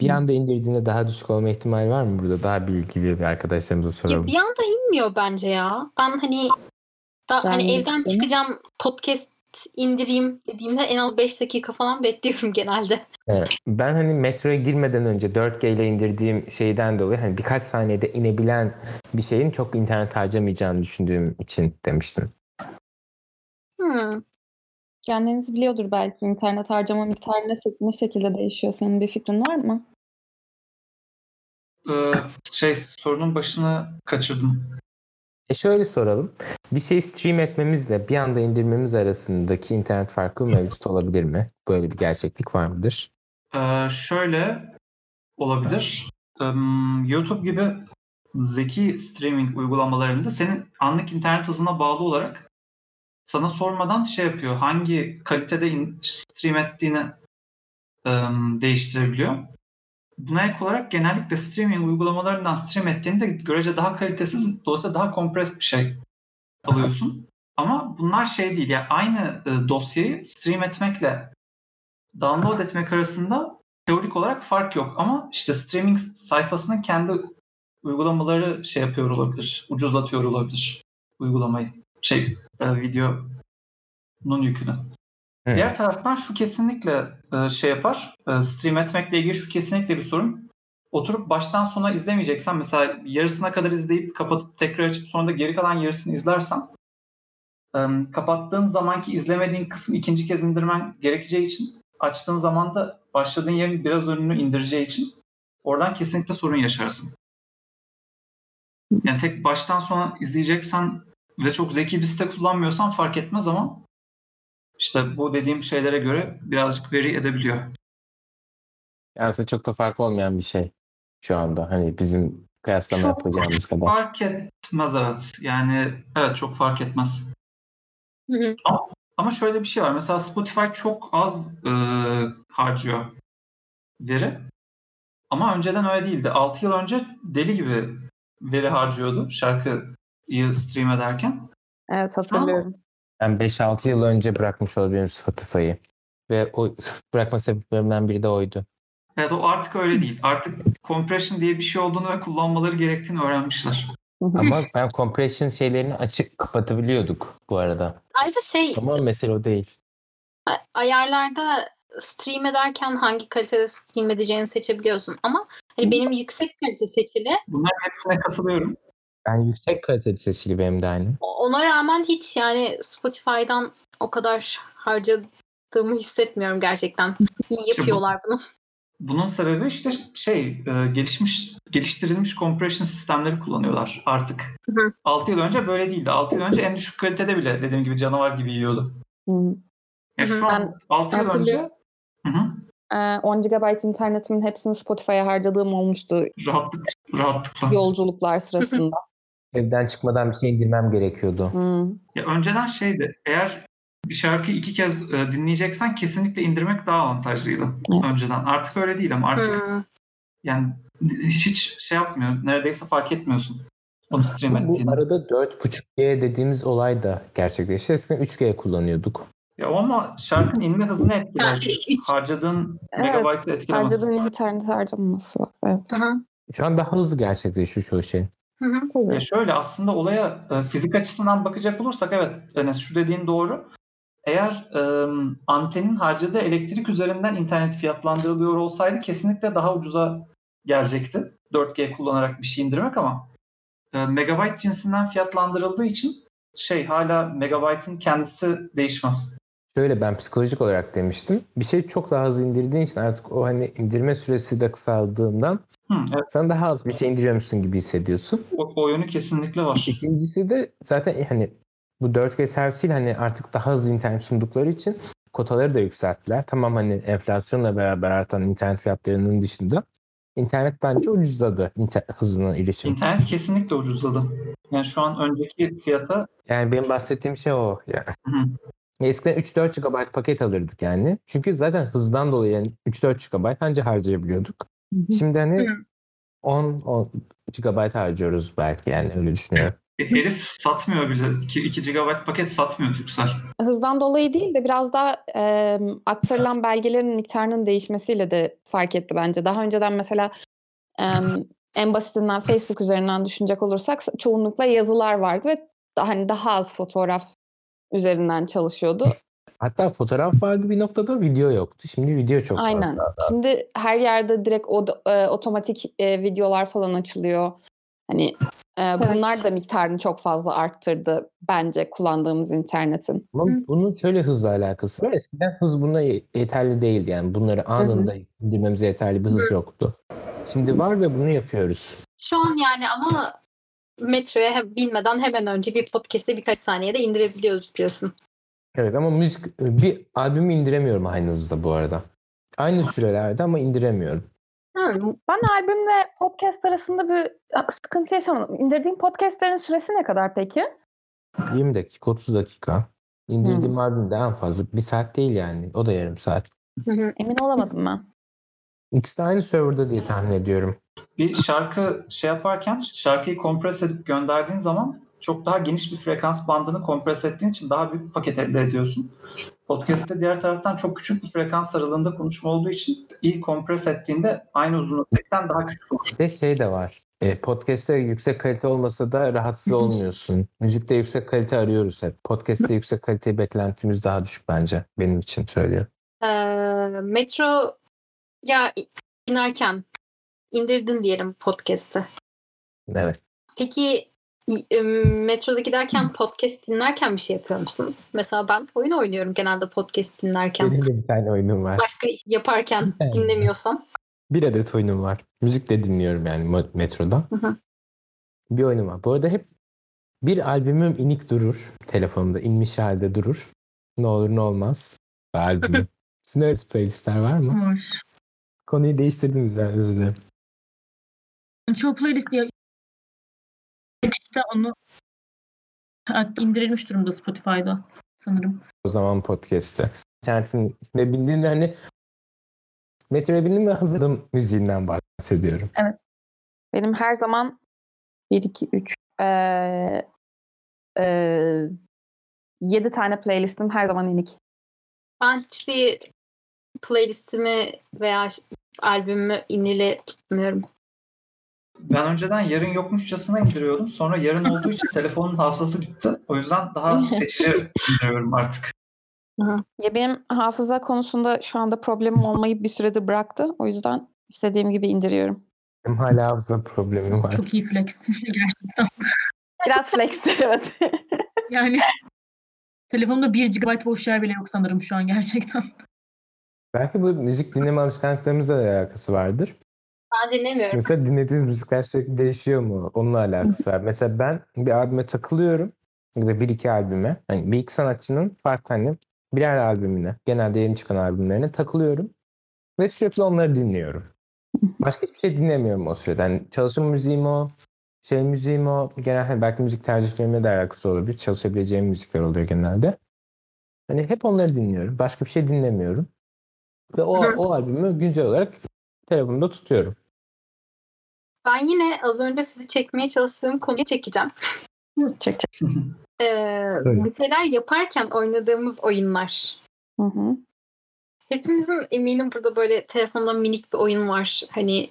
Bir anda indirdiğinde daha düşük olma ihtimali var mı burada? Daha bilgili bir arkadaşlarımıza Ya soralım. bir anda inmiyor bence ya. Ben hani da Can hani evden mi? çıkacağım podcast indireyim dediğimde en az 5 dakika falan bekliyorum genelde. Evet. Ben hani metroya girmeden önce 4G ile indirdiğim şeyden dolayı hani birkaç saniyede inebilen bir şeyin çok internet harcamayacağını düşündüğüm için demiştim. Hmm. Kendiniz biliyordur belki internet harcama miktarı ne, ne şekilde değişiyor. Senin bir fikrin var mı? Ee, şey sorunun başını kaçırdım. E şöyle soralım. Bir şey stream etmemizle bir anda indirmemiz arasındaki internet farkı mevcut olabilir mi? Böyle bir gerçeklik var mıdır? Ee, şöyle olabilir. Ee, YouTube gibi zeki streaming uygulamalarında senin anlık internet hızına bağlı olarak sana sormadan şey yapıyor. Hangi kalitede stream ettiğini ım, değiştirebiliyor. Buna ek olarak genellikle streaming uygulamalarından stream ettiğinde görece daha kalitesiz, dolayısıyla daha kompres bir şey alıyorsun. Ama bunlar şey değil. Yani aynı e, dosyayı stream etmekle download etmek arasında teorik olarak fark yok. Ama işte streaming sayfasının kendi uygulamaları şey yapıyor olabilir. Ucuzlatıyor olabilir uygulamayı. Şey, e, videonun yükünü. Hı. Diğer taraftan şu kesinlikle e, şey yapar. E, stream etmekle ilgili şu kesinlikle bir sorun. Oturup baştan sona izlemeyeceksen mesela yarısına kadar izleyip kapatıp tekrar açıp sonra da geri kalan yarısını izlersen e, kapattığın zamanki izlemediğin kısmı ikinci kez indirmen gerekeceği için açtığın zaman da başladığın yerin biraz önünü indireceği için oradan kesinlikle sorun yaşarsın. Yani tek baştan sona izleyeceksen ve çok zeki bir site kullanmıyorsan fark etmez ama işte bu dediğim şeylere göre birazcık veri edebiliyor. Yani aslında çok da fark olmayan bir şey şu anda. Hani bizim kıyaslama Çok yapacağımız kadar. Fark etmez evet. Yani evet çok fark etmez. Hı hı. Ama şöyle bir şey var. Mesela Spotify çok az e, harcıyor veri. Ama önceden öyle değildi. 6 yıl önce deli gibi veri harcıyordu şarkıyı stream ederken. Evet hatırlıyorum. Ben 5-6 yıl önce bırakmış olabilirim Spotify'ı. Ve o bırakma sebeplerimden biri de oydu. Evet o artık öyle değil. Artık compression diye bir şey olduğunu ve kullanmaları gerektiğini öğrenmişler. Ama ben compression şeylerini açık kapatabiliyorduk bu arada. Ayrıca şey Ama mesele o değil. ayarlarda stream ederken hangi kalitede stream edeceğini seçebiliyorsun. Ama hani benim yüksek kalite seçili. Bunların hepsine katılıyorum. Ben yüksek kaliteli seçili benim de aynı. Ona rağmen hiç yani Spotify'dan o kadar harcadığımı hissetmiyorum gerçekten. İyi yapıyorlar bunu. Bunun sebebi işte şey e, gelişmiş geliştirilmiş compression sistemleri kullanıyorlar artık. Hı hı. 6 yıl önce böyle değildi. 6 yıl önce en düşük kalitede bile dediğim gibi canavar gibi yiyordu. Hı. Şu an 6 yıl önce. Hı hı. Ee, 10 GB internetimin hepsini Spotify'a harcadığım olmuştu rahatlık, rahatlıkla. yolculuklar sırasında. Evden çıkmadan bir şey indirmem gerekiyordu. Hı. Ya önceden şeydi eğer bir şarkıyı iki kez e, dinleyeceksen kesinlikle indirmek daha avantajlıydı Evet. önceden. Artık öyle değil ama artık Hmm. yani hiç, hiç şey yapmıyor. Neredeyse fark etmiyorsun onu stream Bu ettiğini. arada 4.5G dediğimiz olay da gerçekleşti. Eskiden 3G kullanıyorduk. Ya ama şarkının inme hızını etkiler. Ha, üç- Harcadığın Evet, megabaytı etkilemez. Harcadığın internet harcaması var. Evet. Hı hı. Şu an daha hızlı gerçekleşiyor çoğu şey. Hı hı. Tabii. Ya şöyle aslında olaya e, fizik açısından bakacak olursak evet Enes şu dediğin doğru. Eğer e, antenin harcadığı elektrik üzerinden internet fiyatlandırılıyor olsaydı kesinlikle daha ucuza gelecekti. 4G kullanarak bir şey indirmek ama e, megabayt cinsinden fiyatlandırıldığı için şey hala megabaytın kendisi değişmez. Şöyle ben psikolojik olarak demiştim. Bir şey çok daha hızlı indirdiğin için artık o hani indirme süresi de kısaldığından Hı, evet, sen daha az bir şey indiriyormuşsun gibi hissediyorsun. o, o yönü kesinlikle var. İkincisi de zaten hani bu 4G servisiyle hani artık daha hızlı internet sundukları için kotaları da yükselttiler. Tamam hani enflasyonla beraber artan internet fiyatlarının dışında internet bence ucuzladı inter- hızına erişim. İnternet kesinlikle ucuzladı. Yani şu an önceki fiyata Yani benim bahsettiğim şey o. Yani. Hı. Eskiden 3-4 GB paket alırdık yani. Çünkü zaten hızdan dolayı yani 3-4 GB anca harcayabiliyorduk. Şimdi hani Hı. 10, 10 GB harcıyoruz belki yani öyle düşünüyorum. e, herif satmıyor bile. 2, 2 GB paket satmıyor Türksel. Hızdan dolayı değil de biraz daha e, aktarılan belgelerin miktarının değişmesiyle de fark etti bence. Daha önceden mesela e, en basitinden Facebook üzerinden düşünecek olursak çoğunlukla yazılar vardı ve daha, hani daha az fotoğraf üzerinden çalışıyordu. Hatta fotoğraf vardı bir noktada video yoktu. Şimdi video çok Aynen. fazla. Şimdi her yerde direkt o, e, otomatik e, videolar falan açılıyor. Hani e, bunlar da miktarını çok fazla arttırdı bence kullandığımız internetin. Ama bunun şöyle hızla alakası var. Eskiden hız buna ye- yeterli değildi. Yani bunları anında indirmemize yeterli bir hız yoktu. Şimdi var ve bunu yapıyoruz. Şu an yani ama metroya binmeden hemen önce bir podcast'te birkaç saniyede indirebiliyoruz diyorsun. Evet ama müzik bir albümü indiremiyorum aynı hızda bu arada. Aynı sürelerde ama indiremiyorum. Ben albüm ve podcast arasında bir sıkıntı yaşamadım. İndirdiğim podcastlerin süresi ne kadar peki? 20 dakika, 30 dakika. İndirdiğim albüm de en fazla bir saat değil yani. O da yarım saat. hı hı. Emin olamadım ben. İkisi de aynı serverda diye tahmin ediyorum. Bir şarkı şey yaparken şarkıyı kompres edip gönderdiğin zaman çok daha geniş bir frekans bandını kompres ettiğin için daha büyük bir paket elde ediyorsun. Podcast'te diğer taraftan çok küçük bir frekans aralığında konuşma olduğu için iyi kompres ettiğinde aynı uzunluktan daha küçük olur. Bir de şey de var. E, podcast'te yüksek kalite olmasa da rahatsız olmuyorsun. Müzikte yüksek kalite arıyoruz hep. Podcast'te yüksek kalite beklentimiz daha düşük bence. Benim için söylüyorum. Ee, metro ya inerken indirdin diyelim podcast'ı. Evet. Peki metroda giderken podcast dinlerken bir şey yapıyor musunuz? Mesela ben oyun oynuyorum genelde podcast dinlerken. Benim de bir tane oyunum var. Başka yaparken dinlemiyorsam. Bir adet oyunum var. Müzik de dinliyorum yani metroda. Hı hı. Bir oyunum var. Bu arada hep bir albümüm inik durur. Telefonumda inmiş halde durur. Ne olur ne olmaz. Albümüm. Sizin öyle playlistler var mı? Var. Konuyu değiştirdim üzerine özür dilerim. Çoğu playlist ya işte onu indirilmiş durumda Spotify'da sanırım. O zaman podcast'te. İnternetin içinde bindiğinde hani metroya bindim ve hazırladım müziğinden bahsediyorum. Benim her zaman 1, 2, 3 eee, eee, 7 tane playlistim her zaman inik. Ben hiçbir playlistimi veya albümümü inili tutmuyorum. Ben önceden yarın yokmuşçasına indiriyordum. Sonra yarın olduğu için telefonun hafızası bitti. O yüzden daha seçici indiriyorum artık. Ya benim hafıza konusunda şu anda problemim olmayı bir süredir bıraktı. O yüzden istediğim gibi indiriyorum. Benim hala hafıza problemim var. Çok iyi flex gerçekten. Biraz flexti evet. Yani telefonumda 1 GB boş yer bile yok sanırım şu an gerçekten. Belki bu müzik dinleme alışkanlıklarımızla da alakası vardır. Ben dinlemiyorum. Mesela dinlediğiniz müzikler sürekli değişiyor mu? Onunla alakası var. Mesela ben bir albüme takılıyorum. Ya da bir iki albüme. Hani bir iki sanatçının farklı hani birer albümüne, genelde yeni çıkan albümlerine takılıyorum. Ve sürekli onları dinliyorum. Başka hiçbir şey dinlemiyorum o sırada. Hani çalışma müziğim o, şey müziğim o. Genel hani belki müzik tercihlerimle de alakası olabilir. Çalışabileceğim müzikler oluyor genelde. Hani hep onları dinliyorum. Başka bir şey dinlemiyorum. Ve o, Hı. o albümü güncel olarak telefonumda tutuyorum. Ben yine az önce sizi çekmeye çalıştığım konuyu çekeceğim. Çek çek. Ee, bir şeyler yaparken oynadığımız oyunlar. Hı hı. Hepimizin eminim burada böyle telefonda minik bir oyun var. Hani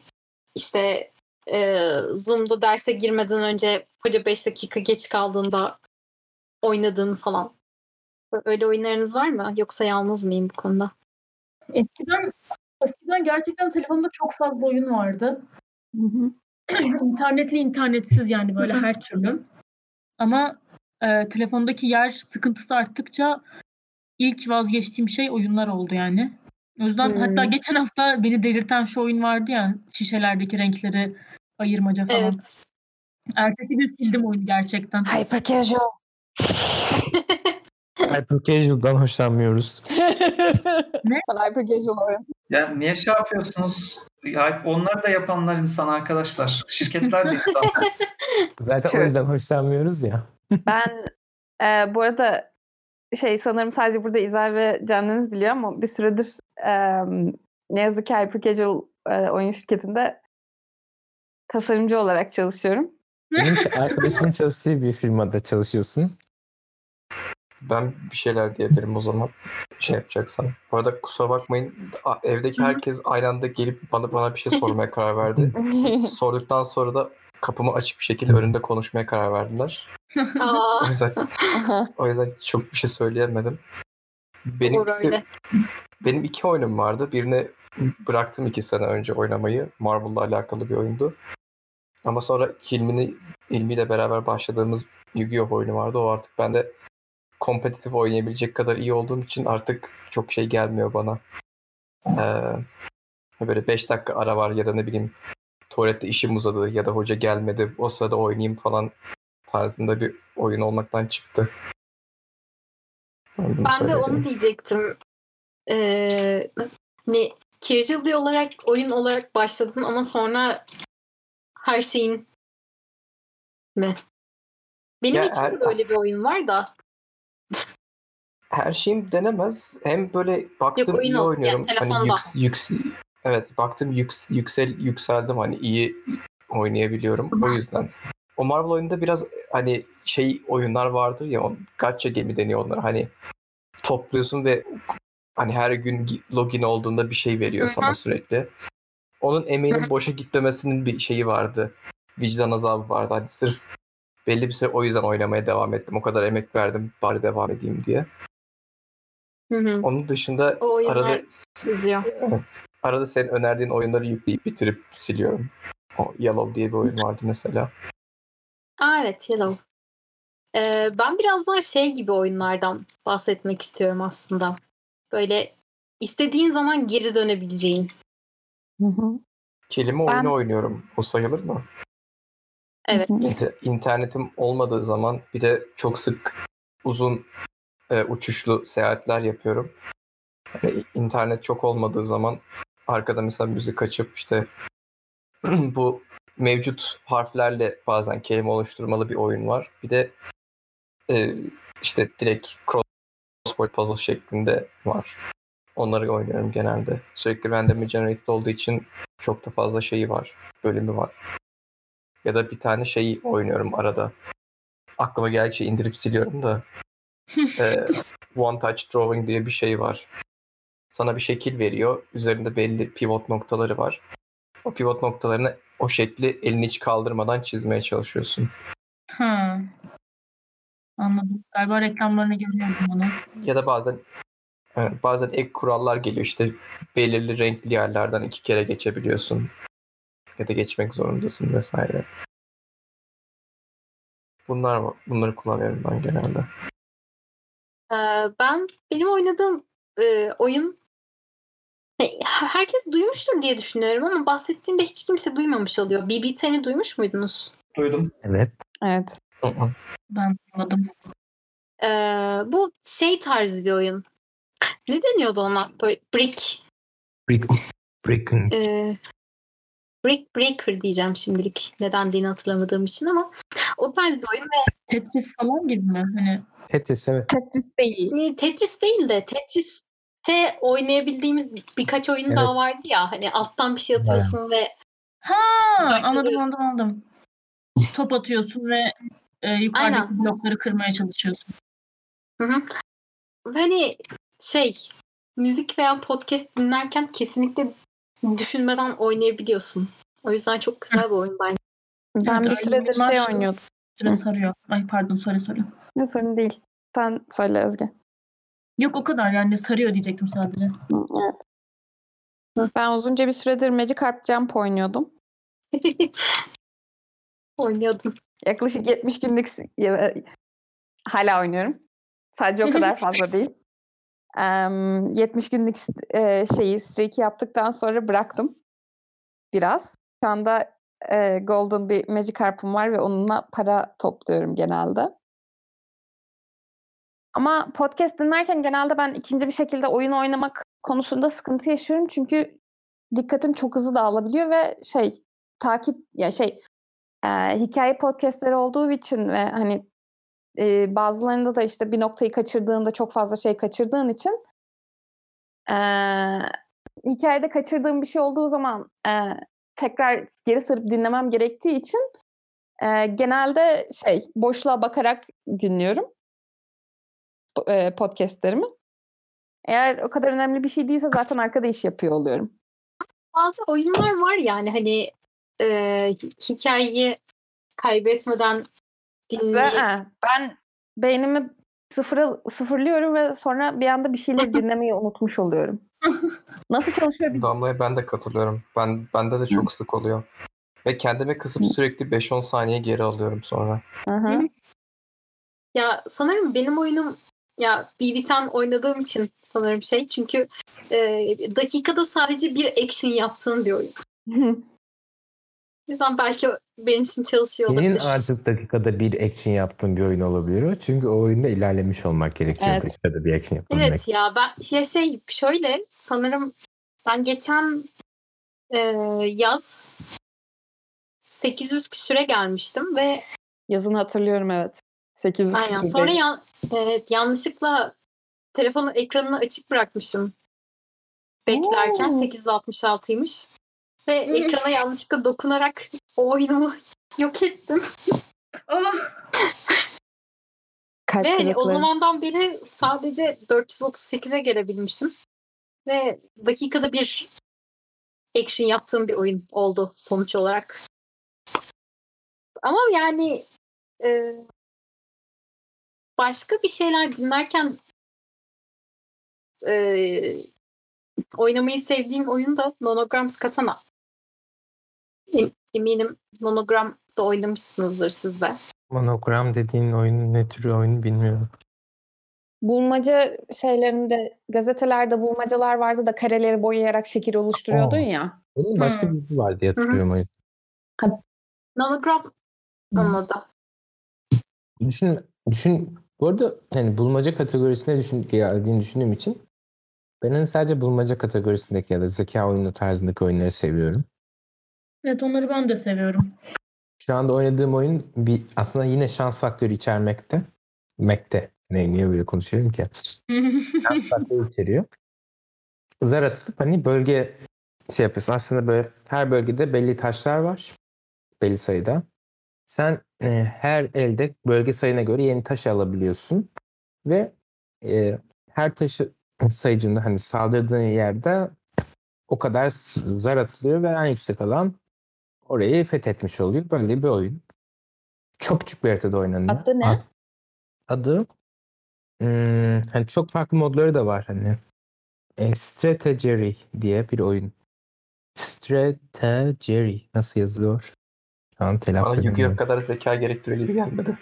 işte e, Zoom'da derse girmeden önce hoca 5 dakika geç kaldığında oynadığın falan. Öyle oyunlarınız var mı? Yoksa yalnız mıyım bu konuda? Eskiden eskiden gerçekten telefonumda çok fazla oyun vardı. Hı hı. İnternetli internetsiz yani böyle her türlü. Ama e, telefondaki yer sıkıntısı arttıkça ilk vazgeçtiğim şey oyunlar oldu yani. O yüzden Hmm. hatta geçen hafta beni delirten şu oyun vardı ya şişelerdeki renkleri ayırmaca falan. Evet. Ertesi gün sildim oyunu gerçekten. Hyper casual. Hyper casual'dan hoşlanmıyoruz. Ben hyper casual oyun. Ya niye şey yapıyorsunuz? Ya onları da yapanlar insan arkadaşlar. Şirketler de insan. Zaten Şöyle. o yüzden hoşlanmıyoruz ya. Ben e, bu arada şey sanırım sadece burada İzel ve Can biliyor ama bir süredir e, ne yazık ki Hyper Casual e, oyun şirketinde tasarımcı olarak çalışıyorum. Benim arkadaşımın çalıştığı bir firmada çalışıyorsun. Ben bir şeyler diyebilirim o zaman. Şey yapacaksan. Bu arada kusura bakmayın. Evdeki herkes aynı anda gelip bana bana bir şey sormaya karar verdi. Sorduktan sonra da kapımı açık bir şekilde önünde konuşmaya karar verdiler. O yüzden, o yüzden çok bir şey söyleyemedim. Benimkisi, öyle. benim iki oyunum vardı. Birini bıraktım iki sene önce oynamayı. Marvel'la alakalı bir oyundu. Ama sonra Hilmi'ni ilmiyle beraber başladığımız Yu-Gi-Oh oyunu vardı. O artık bende kompetitif oynayabilecek kadar iyi olduğum için artık çok şey gelmiyor bana. Ee, böyle 5 dakika ara var ya da ne bileyim tuvalette işim uzadı ya da hoca gelmedi o sırada oynayayım falan tarzında bir oyun olmaktan çıktı. Ben, ben de onu diyecektim. Ee, hani casual bir olarak oyun olarak başladın ama sonra her şeyin mi? Benim ya için her, böyle bir oyun var da. Her şeyim denemez. Hem böyle baktım Yok, iyi oynuyorum. Yani hani yüks, yüks, evet baktım yüks, yüksel yükseldim hani iyi oynayabiliyorum. O yüzden. O Marvel oyununda biraz hani şey oyunlar vardır ya gacha gemi deniyor onlara hani topluyorsun ve hani her gün login olduğunda bir şey veriyor Hı-hı. sana sürekli. Onun emeğinin Hı-hı. boşa gitmemesinin bir şeyi vardı. Vicdan azabı vardı. Hani sırf belli bir süre o yüzden oynamaya devam ettim. O kadar emek verdim bari devam edeyim diye. Hı-hı. Onun dışında arada evet, arada senin önerdiğin oyunları yükleyip bitirip siliyorum. O Yellow diye bir oyun vardı mesela. Aa, evet Yellow. Ee, ben biraz daha şey gibi oyunlardan bahsetmek istiyorum aslında. Böyle istediğin zaman geri dönebileceğin. Hı hı. Kelime ben... oyunu oynuyorum. O sayılır mı? Evet. İnter- internetim olmadığı zaman bir de çok sık uzun e, uçuşlu seyahatler yapıyorum. Yani internet çok olmadığı zaman arkada mesela müzik açıp işte bu mevcut harflerle bazen kelime oluşturmalı bir oyun var. Bir de e, işte direkt crossword puzzle şeklinde var. Onları oynuyorum genelde. Sürekli randomly generated olduğu için çok da fazla şeyi var. Bölümü var. Ya da bir tane şeyi oynuyorum arada. Aklıma geldikçe indirip siliyorum da. E, one touch drawing diye bir şey var. Sana bir şekil veriyor. Üzerinde belli pivot noktaları var. O pivot noktalarını o şekli elini hiç kaldırmadan çizmeye çalışıyorsun. Ha. Anladım. Galiba reklamlarını görüyorum bunu. Ya da bazen bazen ek kurallar geliyor. İşte belirli renkli yerlerden iki kere geçebiliyorsun. Ya da geçmek zorundasın vesaire. Bunlar bunları kullanıyorum ben genelde. Ee, ben benim oynadığım e, oyun herkes duymuştur diye düşünüyorum ama bahsettiğinde hiç kimse duymamış oluyor. BB10'i duymuş muydunuz? Duydum. Evet. Evet. Ben duymadım. Ee, bu şey tarzı bir oyun. Ne deniyordu ona? Böyle brick. Brick. Breaking. Ee, Brick Breaker diyeceğim şimdilik. Neden diye hatırlamadığım için ama o tarz bir oyun ve Tetris falan gibi mi? Hani Tetris evet. Tetris değil. Tetris değil de Tetris te oynayabildiğimiz birkaç oyun evet. daha vardı ya. Hani alttan bir şey atıyorsun evet. ve Ha anladım anladım anladım. Top atıyorsun ve e, yukarıdaki Aynen. blokları kırmaya çalışıyorsun. Hı hı. Hani şey müzik veya podcast dinlerken kesinlikle düşünmeden oynayabiliyorsun. O yüzden çok güzel bir oyun bence. Ben evet, bir süredir şey oynuyordum. Süre sarıyor. Ay pardon söyle söyle. Ne sorun değil. Sen söyle Özge. Yok o kadar yani sarıyor diyecektim sadece. Evet. Ben uzunca bir süredir Magikarp Jump oynuyordum. Oynuyordum. Yaklaşık 70 günlük hala oynuyorum. Sadece o kadar fazla değil. Um, 70 günlük şeyi streak yaptıktan sonra bıraktım. Biraz. Şu anda Golden bir Magikarp'ım var ve onunla para topluyorum genelde. Ama podcast dinlerken genelde ben ikinci bir şekilde oyun oynamak konusunda sıkıntı yaşıyorum. Çünkü dikkatim çok hızlı dağılabiliyor ve şey takip ya şey e, hikaye podcastleri olduğu için ve hani e, bazılarında da işte bir noktayı kaçırdığında çok fazla şey kaçırdığın için e, hikayede kaçırdığım bir şey olduğu zaman e, tekrar geri sarıp dinlemem gerektiği için e, genelde şey boşluğa bakarak dinliyorum e, podcastlerimi. Eğer o kadar önemli bir şey değilse zaten arkada iş yapıyor oluyorum. Bazı oyunlar var yani hani e, hikayeyi kaybetmeden dinleyip... Ve, ben beynimi sıfıra, sıfırlıyorum ve sonra bir anda bir şeyleri dinlemeyi unutmuş oluyorum. Nasıl çalışıyor? Bir... Damla'ya ben de katılıyorum. Ben bende de çok sık oluyor. Ve kendime kısıp sürekli 5-10 saniye geri alıyorum sonra. Ya sanırım benim oyunum ya BB10 oynadığım için sanırım şey çünkü e, dakikada sadece bir action yaptığın bir oyun. Yüzden belki benim için çalışıyor Senin olabilir. artık dakikada bir action yaptığın bir oyun olabilir o. Çünkü o oyunda ilerlemiş olmak gerekiyor. Evet. Dakikada bir action yapabilmek. Evet ya ben ya şey şöyle sanırım ben geçen e, yaz 800 küsüre gelmiştim ve Yazını hatırlıyorum evet. 800 aynen küsur sonra yan, evet, yanlışlıkla telefonu ekranını açık bırakmışım beklerken Oo. 866'ymış ve ekrana yanlışlıkla dokunarak o oyunumu yok ettim. Ah, Kalp Ve hani o zamandan beri sadece 438'e gelebilmişim. Ve dakikada bir action yaptığım bir oyun oldu sonuç olarak. Ama yani e, başka bir şeyler dinlerken e, oynamayı sevdiğim oyun da Nonograms Katana. Em- Eminim Nonogram da oynamışsınızdır siz de. Monogram dediğin oyun ne tür oyun bilmiyorum. Bulmaca şeylerinde gazetelerde bulmacalar vardı da kareleri boyayarak şekil oluşturuyordun Aa. ya. Onun başka Hmm. bir var diye hatırlıyorum o yüzden. Nonogram onun adı. Düşün, düşün. Bu arada hani bulmaca kategorisine düşün, geldiğini düşündüğüm için ben hani sadece bulmaca kategorisindeki ya da zeka oyunu tarzındaki oyunları seviyorum. Evet onları ben de seviyorum. Şu anda oynadığım oyun bir aslında yine şans faktörü içermekte. Mekte. Ne, niye böyle konuşuyorum ki? Şans faktörü içeriyor. Zar atılıp hani bölge şey yapıyorsun. Aslında böyle her bölgede belli taşlar var. Belli sayıda. Sen e, her elde bölge sayına göre yeni taş alabiliyorsun. Ve e, her taşı sayıcında hani saldırdığın yerde o kadar zar atılıyor ve en yüksek alan orayı fethetmiş oluyor. Böyle bir oyun. Çok küçük bir haritada oynanıyor. Adı ne? Ad- Adı hmm, hani çok farklı modları da var hani. E, Strategery diye bir oyun. Strategery nasıl yazılıyor? Şu an telaffuz Bana Yu-Gi-Oh kadar zeka gerektiriyor gibi gelmedi.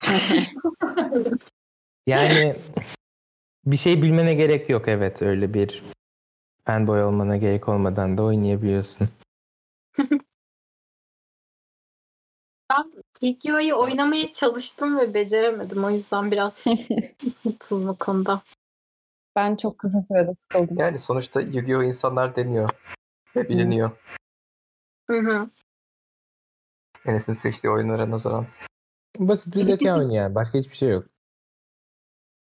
Yani bir şey bilmene gerek yok evet öyle bir fanboy olmana gerek olmadan da oynayabiliyorsun. Yu-Gi-Oh'yu oynamaya çalıştım ve beceremedim. O yüzden biraz mutsuz bu konuda. ben çok kısa sürede sıkıldım. Yani sonuçta Yu-Gi-Oh insanlar deniyor. Ve biliniyor. Hı hı. Enes'in seçtiği oyunlara nazaran. Basit bir zeka oyunu yani başka hiçbir şey yok.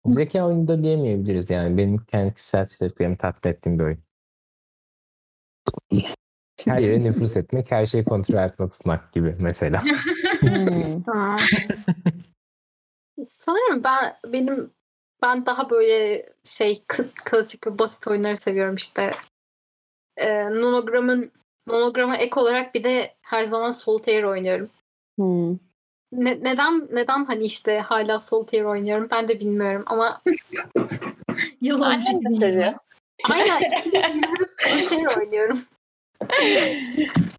Zeka oyunu da diyemeyebiliriz yani benim kendi kişisel sevdiklerimi tatmin ettiğim bir oyun. Her yere nüfus etmek, her şeyi kontrol altında tutmak gibi mesela. Hmm. Sanırım ben benim ben daha böyle şey klasik ve basit oyunları seviyorum işte. Ee, Nonogram'ın Nonogram'a ek olarak bir de her zaman Solitaire oynuyorum. Hmm. Ne- neden neden hani işte hala Solitaire oynuyorum ben de bilmiyorum ama Yalancı gibi. aynen 2020'de Solitaire oynuyorum.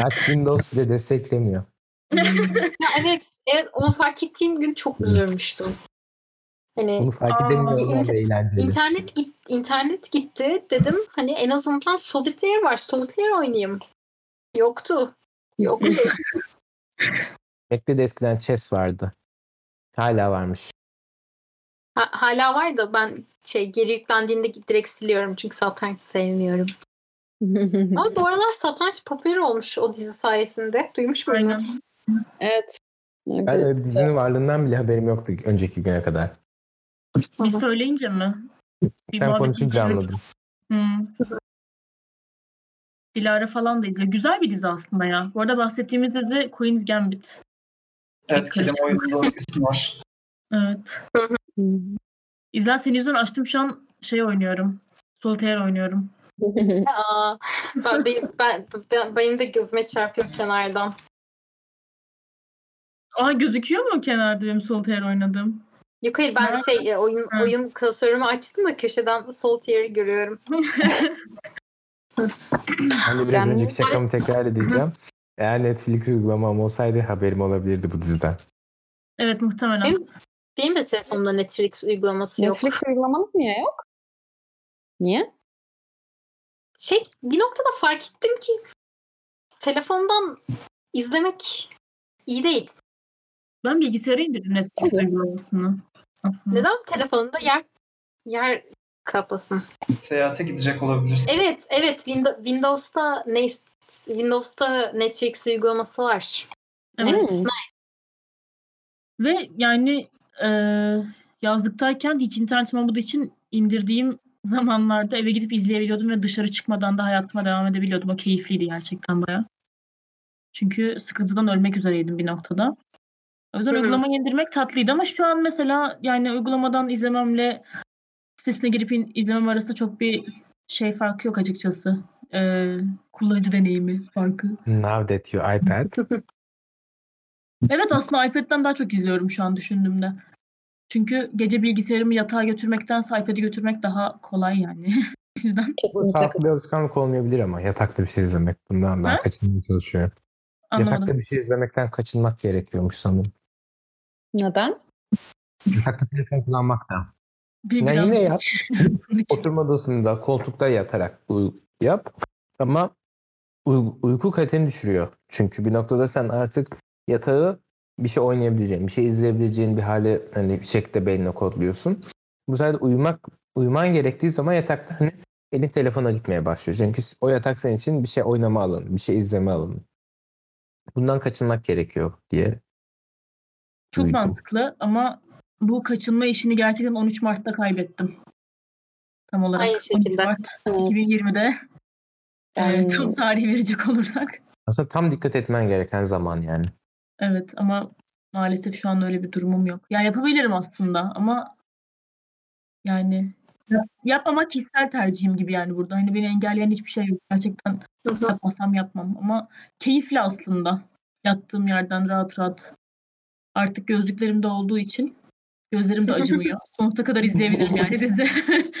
Artık Windows bile desteklemiyor. Ya evet, evet onu fark ettiğim gün çok üzülmüştüm. Hani Bunu fark edemiyorum inter- eğlenceli. İnternet git internet gitti dedim hani en azından Solitaire var Solitaire oynayayım. Yoktu. Yoktu. Mac'te de eskiden chess vardı. Hala varmış. Ha- hala var da ben şey geri yüklendiğinde direkt siliyorum çünkü satranç sevmiyorum. Ama bu aralar satranç popüler olmuş o dizi sayesinde. Duymuş muydunuz? evet. Ben öyle bir dizinin varlığından bile haberim yoktu önceki güne kadar. Bir söyleyince mi? Sen konuşunca anladım. Hmm. Dilara falan da izliyor. Güzel bir dizi aslında ya. Bu arada bahsettiğimiz dizi Queen's Gambit. Evet kelime oyununda ismi var. Evet. İzler senin yüzünden açtım şu an şey oynuyorum. Solitaire oynuyorum. Aa, ben, ben, ben- benim de gözüme çarpıyor kenardan. Aa gözüküyor mu kenarda benim Solitaire oynadığım? Yok hayır ben Nerede? şey e, oyun Hı. oyun klasörümü açtım da köşeden Solitaire'i görüyorum. Ben de biraz Yani- önceki şakamı tekrar edeceğim. Eğer Netflix uygulamam olsaydı haberim olabilirdi bu diziden. Evet muhtemelen. Benim- Benim de telefonumda Netflix uygulaması yok. Netflix uygulamanız niye yok? Niye? Şey bir noktada fark ettim ki telefondan izlemek iyi değil. Ben bilgisayara indirdim Netflix uygulamasını. Aslında. Neden? Telefonunda yer yer kaplasın. Seyahate gidecek olabilirsin. Evet, evet. Windows, Windows'ta ne Windows'ta Netflix uygulaması var. Evet. Evet, nice. Ve yani e, yazlıktayken hiç internetim olmadığı için indirdiğim zamanlarda eve gidip izleyebiliyordum ve dışarı çıkmadan da hayatıma devam edebiliyordum. O keyifliydi gerçekten baya. Çünkü sıkıntıdan ölmek üzereydim bir noktada. O yüzden Hı hı. uygulamayı indirmek tatlıydı ama şu an mesela yani uygulamadan izlememle sitesine girip in- izlemem arasında çok bir şey farkı yok açıkçası. E, kullanıcı deneyimi farkı. Now that you iPad. Evet aslında iPad'den daha çok izliyorum şu an düşündüğümde. Çünkü gece bilgisayarımı yatağa götürmektense iPad'i götürmek daha kolay yani. O yüzden Bu sağlıklı bir alışkanlık olmayabilir ama yatakta bir şey izlemek. Bundan ben Ha? kaçınmaya çalışıyorum. anlamadım. Yatakta bir şey izlemekten kaçınmak gerekiyormuş sanırım. Neden? Yatakta telefon kullanmak da. Bir Ya biraz yine yat. Oturma odasında koltukta yatarak yap. Ama uy- uyku kaliteni düşürüyor. Çünkü bir noktada sen artık yatağı bir şey oynayabileceğin, bir şey izleyebileceğin bir hale hani bir şekilde beynine kodluyorsun. Bu sayede uyumak uyuman gerektiği zaman yatakta hani elin telefona gitmeye başlıyor. Çünkü o yatak senin için bir şey oynama alanı, bir şey izleme alanı. Bundan kaçınmak gerekiyor diye. Çok duydum. mantıklı ama bu kaçınma işini gerçekten 13 Mart'ta kaybettim. Tam olarak. Aynı 13 şekilde. Mart Evet. 2020'de e, Yani- tam tarih verecek olursak. Aslında tam dikkat etmen gereken zaman yani. Evet ama maalesef şu an öyle bir durumum yok. Ya yapabilirim aslında ama yani yap- yapmamak kişisel tercihim gibi yani burada. Hani beni engelleyen hiçbir şey yok. Gerçekten yapmasam yapmam ama keyifli aslında. Yattığım yerden rahat rahat. Artık gözlüklerim de olduğu için gözlerim de acımıyor. Sonsuza kadar izleyebilirim yani dizi.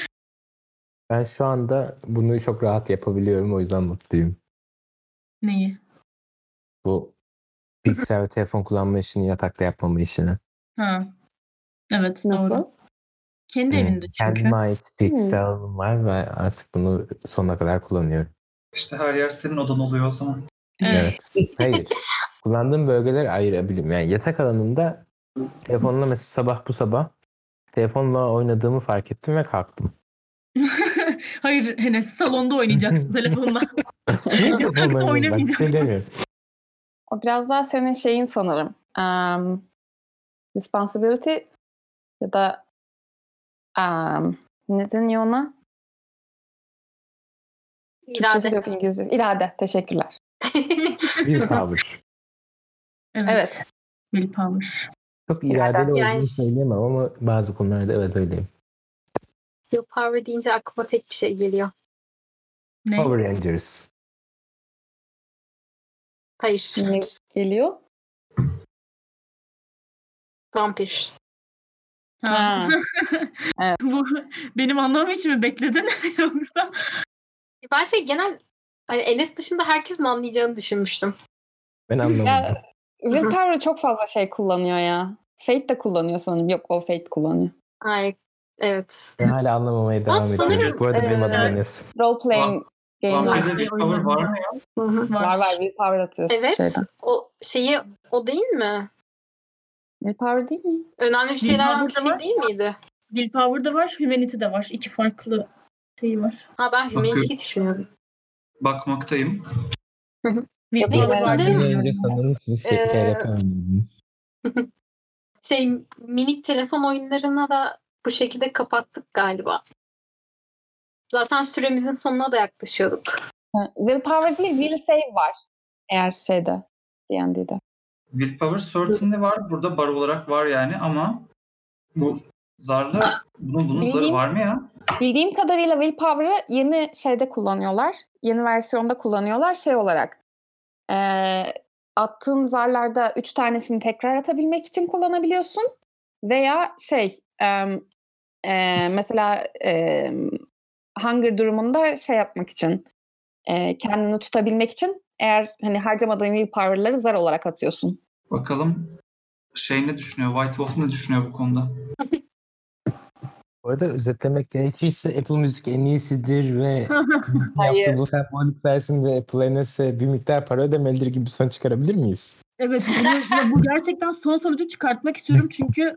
Ben şu anda bunu çok rahat yapabiliyorum. O yüzden mutluyum. Neyi? Bu piksel ve telefon kullanma işini yatakta yapmama işini. Ha. Evet Nasıl? doğru. Kendi Hmm, evinde çünkü. Kendime ait piksel var ve artık bunu sonuna kadar kullanıyorum. İşte her yer senin odan oluyor o zaman. Evet. Hayır. Kullandığım bölgeleri ayırabilirim. Yani yatak alanımda telefonla mesela sabah bu sabah telefonla oynadığımı fark ettim ve kalktım. Hayır Enes salonda oynayacaksın telefonla. Bak, bir oynamayacağım. şey demiyorum. O biraz daha senin şeyin sanırım. Um, responsibility ya da um, ne deniyor ona? Türkçesi de İrade. yok İngilizce. İrade. Teşekkürler. Willpower. Evet. Evet. Willpower. Çok iradeli Yani- olduğumu söyleyemem ama bazı konularda evet öyleyim. Willpower deyince aklıma tek bir şey geliyor. Ne? Power Rangers. Hayır. Ne geliyor? Vampir. Ha. Evet. Bu benim anlamam için mi bekledin yoksa? Ben şey genel hani Enes dışında herkesin anlayacağını düşünmüştüm. Ben anlamadım. Ya, Willpower çok fazla şey kullanıyor ya. Fate de kullanıyor sanırım. Yok o Fate kullanıyor. Ay evet. Ben hala anlamamaya devam ediyorum. Bu arada benim adım Enes. Role playing game'ler. Vampirde bir power var mı ya? Hı hı. Var var Willpower atıyorsun Evet. şeyden. O şeyi o değil mi? Willpower değil mi? Önemli bir şeylerden bir şey var. değil miydi? Willpower da var, Humanity de var. İki farklı şeyi var. Ha ben Humanity'yi Bakıyorum. düşünüyordum. Bakmaktayım. Neyse, var. sanırım- sanırım siz şey. Şey minik telefon oyunlarına da bu şekilde kapattık galiba. Zaten süremizin sonuna da yaklaşıyorduk. Willpower değil Will Save var. Eğer şeyde D&D'de. Willpower Certainly var. Burada bar olarak var yani ama bu zarlı bunun, bunun zarı Bildiğim- var mı ya? Bildiğim kadarıyla Willpower'ı yeni şeyde kullanıyorlar. Yeni versiyonda kullanıyorlar şey olarak. Eee attığın zarlarda üç tanesini tekrar atabilmek için kullanabiliyorsun. Veya şey em, eee, mesela em, hunger durumunda şey yapmak için e, kendini tutabilmek için eğer hani harcamadığın willpower'ları zar olarak atıyorsun. Bakalım şey ne düşünüyor? White Wolf ne düşünüyor bu konuda? Bu arada özetlemek gerekirse Apple Müzik en iyisidir ve Hayır. yaptığı bu sembolik sayesinde Apple Enes'e bir miktar para ödemelidir gibi bir sonuç çıkarabilir miyiz? Evet bu gerçekten son sonucu çıkartmak istiyorum çünkü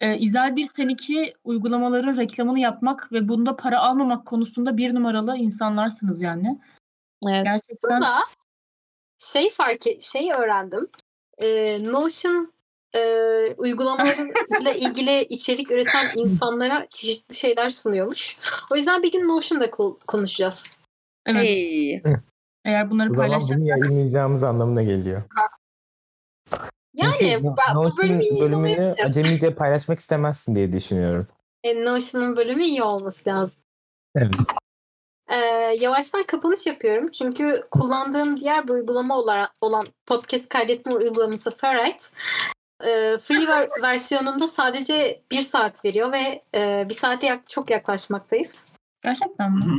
e, İzel bir Sen2 uygulamaların reklamını yapmak ve bunda para almamak konusunda bir numaralı insanlarsınız yani. Evet. Gerçekten Burada şey fark e- şey öğrendim. Ee, Notion e, uygulamalarıyla ilgili içerik üreten insanlara çeşitli şeyler sunuyormuş. O yüzden bir gün Notion'da ko- konuşacağız. evet Hey. eğer bunları O zaman paylaşacak bunu yayınlayacağımız anlamına geliyor. Yani Çünkü ben, bu bölümü bölümünü acemice paylaşmak istemezsin diye düşünüyorum. E, Notion'un bölümü iyi olması lazım. Evet. Ee, yavaştan kapanış yapıyorum. Çünkü kullandığım diğer bir uygulama olarak, olan podcast kaydetme uygulaması Ferrite e, free ver- versiyonunda sadece bir saat veriyor ve e, bir saate yak- çok yaklaşmaktayız. gerçekten mi?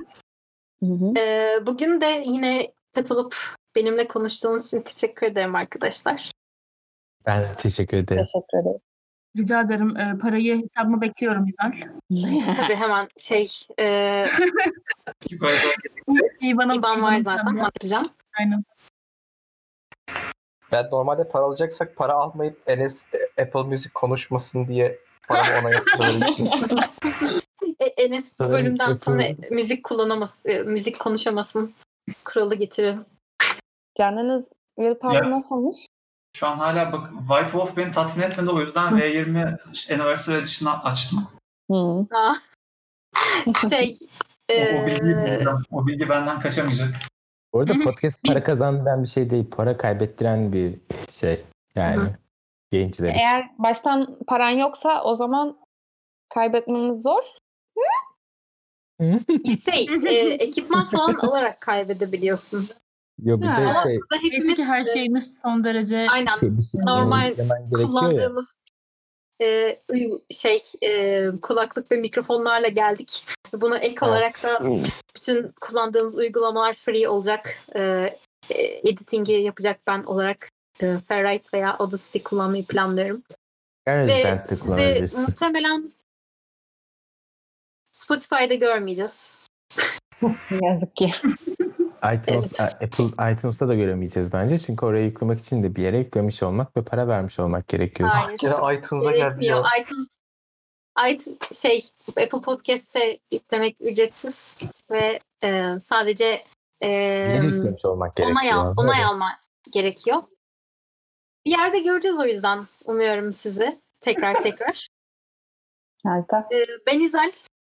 Hı hı. E, bugün de yine katılıp benimle konuştuğunuz için teşekkür ederim arkadaşlar. Ben teşekkür ederim. Teşekkür ederim. Rica ederim e, parayı hesabıma bekliyorum İzel. Tabii hemen şey e, IBAN var zaten hatırlayacağım. Aynen. Ben normalde para alacaksak para almayıp Enes e, Apple Music konuşmasın diye paramı ona. E, Enes bu bölümden Apple- sonra müzik kullanamasın, e, müzik konuşamasın kuralı getirelim. Canınız willpower Ya. nasılmış? Şu an hala bak White Wolf beni tatmin etmedi. O yüzden V20 Anniversary Edition'ı açtım. Şey O, o, bilgi, e, o bilgi benden kaçamayacak. Bu arada podcast para kazandıran bir şey değil. Para kaybettiren bir şey. Yani gençler için. Eğer baştan paran yoksa o zaman kaybetmemiz zor. şey e, ekipman falan alarak kaybedebiliyorsun. Yo bir Ha, de şey, hepimiz her e, şeyimiz son derece aynen şey bir şey normal kullandığımız e, şey e, kulaklık ve mikrofonlarla geldik. Buna ek olarak da bütün kullandığımız uygulamalar free olacak. E, e, editing'i yapacak ben olarak e, Ferrite veya Audacity kullanmayı planlıyorum. Ve sizi muhtemelen Spotify'da görmeyeceğiz. Yazık ki. iTunes, Apple iTunes'ta da göremeyeceğiz bence. Çünkü oraya yüklemek için de bir yere yüklemiş olmak ve para vermiş olmak gerekiyor. Hayır. Gene iTunes'a geldi ya. iTunes, iTunes şey Apple Podcast'e yüklemek ücretsiz ve e, sadece e, yüklemiş olmak gerekiyor. onay, al, onay alma gerekiyor. Bir yerde göreceğiz o yüzden. Umuyorum sizi tekrar tekrar. Harika. E, ben İzel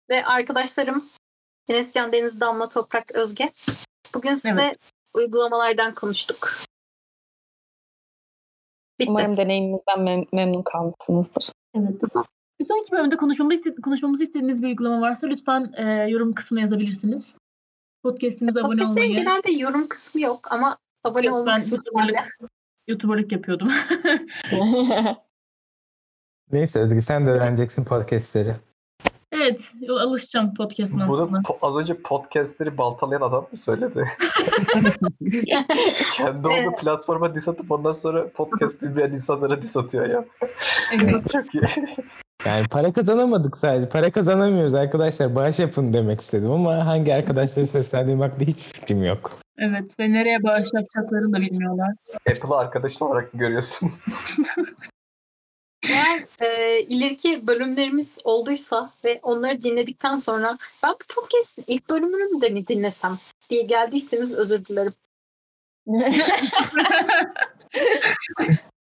ve arkadaşlarım Enes Can Deniz Damla Toprak Özge. Bugün size Evet. uygulamalardan konuştuk. Bitti. Umarım deneyimimizden mem- memnun kalmışsınızdır. Evet. Bir sonraki bölümde konuşmamızı, iste- konuşmamızı istediğiniz bir uygulama varsa lütfen e, yorum kısmına yazabilirsiniz. Podcast'imize abone Podcast'lerin olmayı. genelde yorum kısmı yok ama abone Yok, olma kısmı YouTuber'lık. YouTuber'lık yapıyordum. Neyse Özgü sen de öğreneceksin podcastleri. Evet, alışacağım podcast'ın Bunu aslında. po- az önce podcastleri baltalayan adam mı söyledi? Kendi Evet. olduğu platforma diss atıp ondan sonra podcast bilmeyen insanlara diss atıyor ya. Evet. Çok iyi. Yani para kazanamadık sadece. Para kazanamıyoruz arkadaşlar. Bağış yapın demek istedim ama hangi arkadaşları seslendiğim hakkında hiç fikrim yok. evet ve nereye bağış yapacaklarını da bilmiyorlar. Apple'ı arkadaşın olarak mı görüyorsun? Eğer e, ileriki bölümlerimiz olduysa ve onları dinledikten sonra ben bu podcast'in ilk bölümünü de mi dinlesem diye geldiyseniz özür dilerim.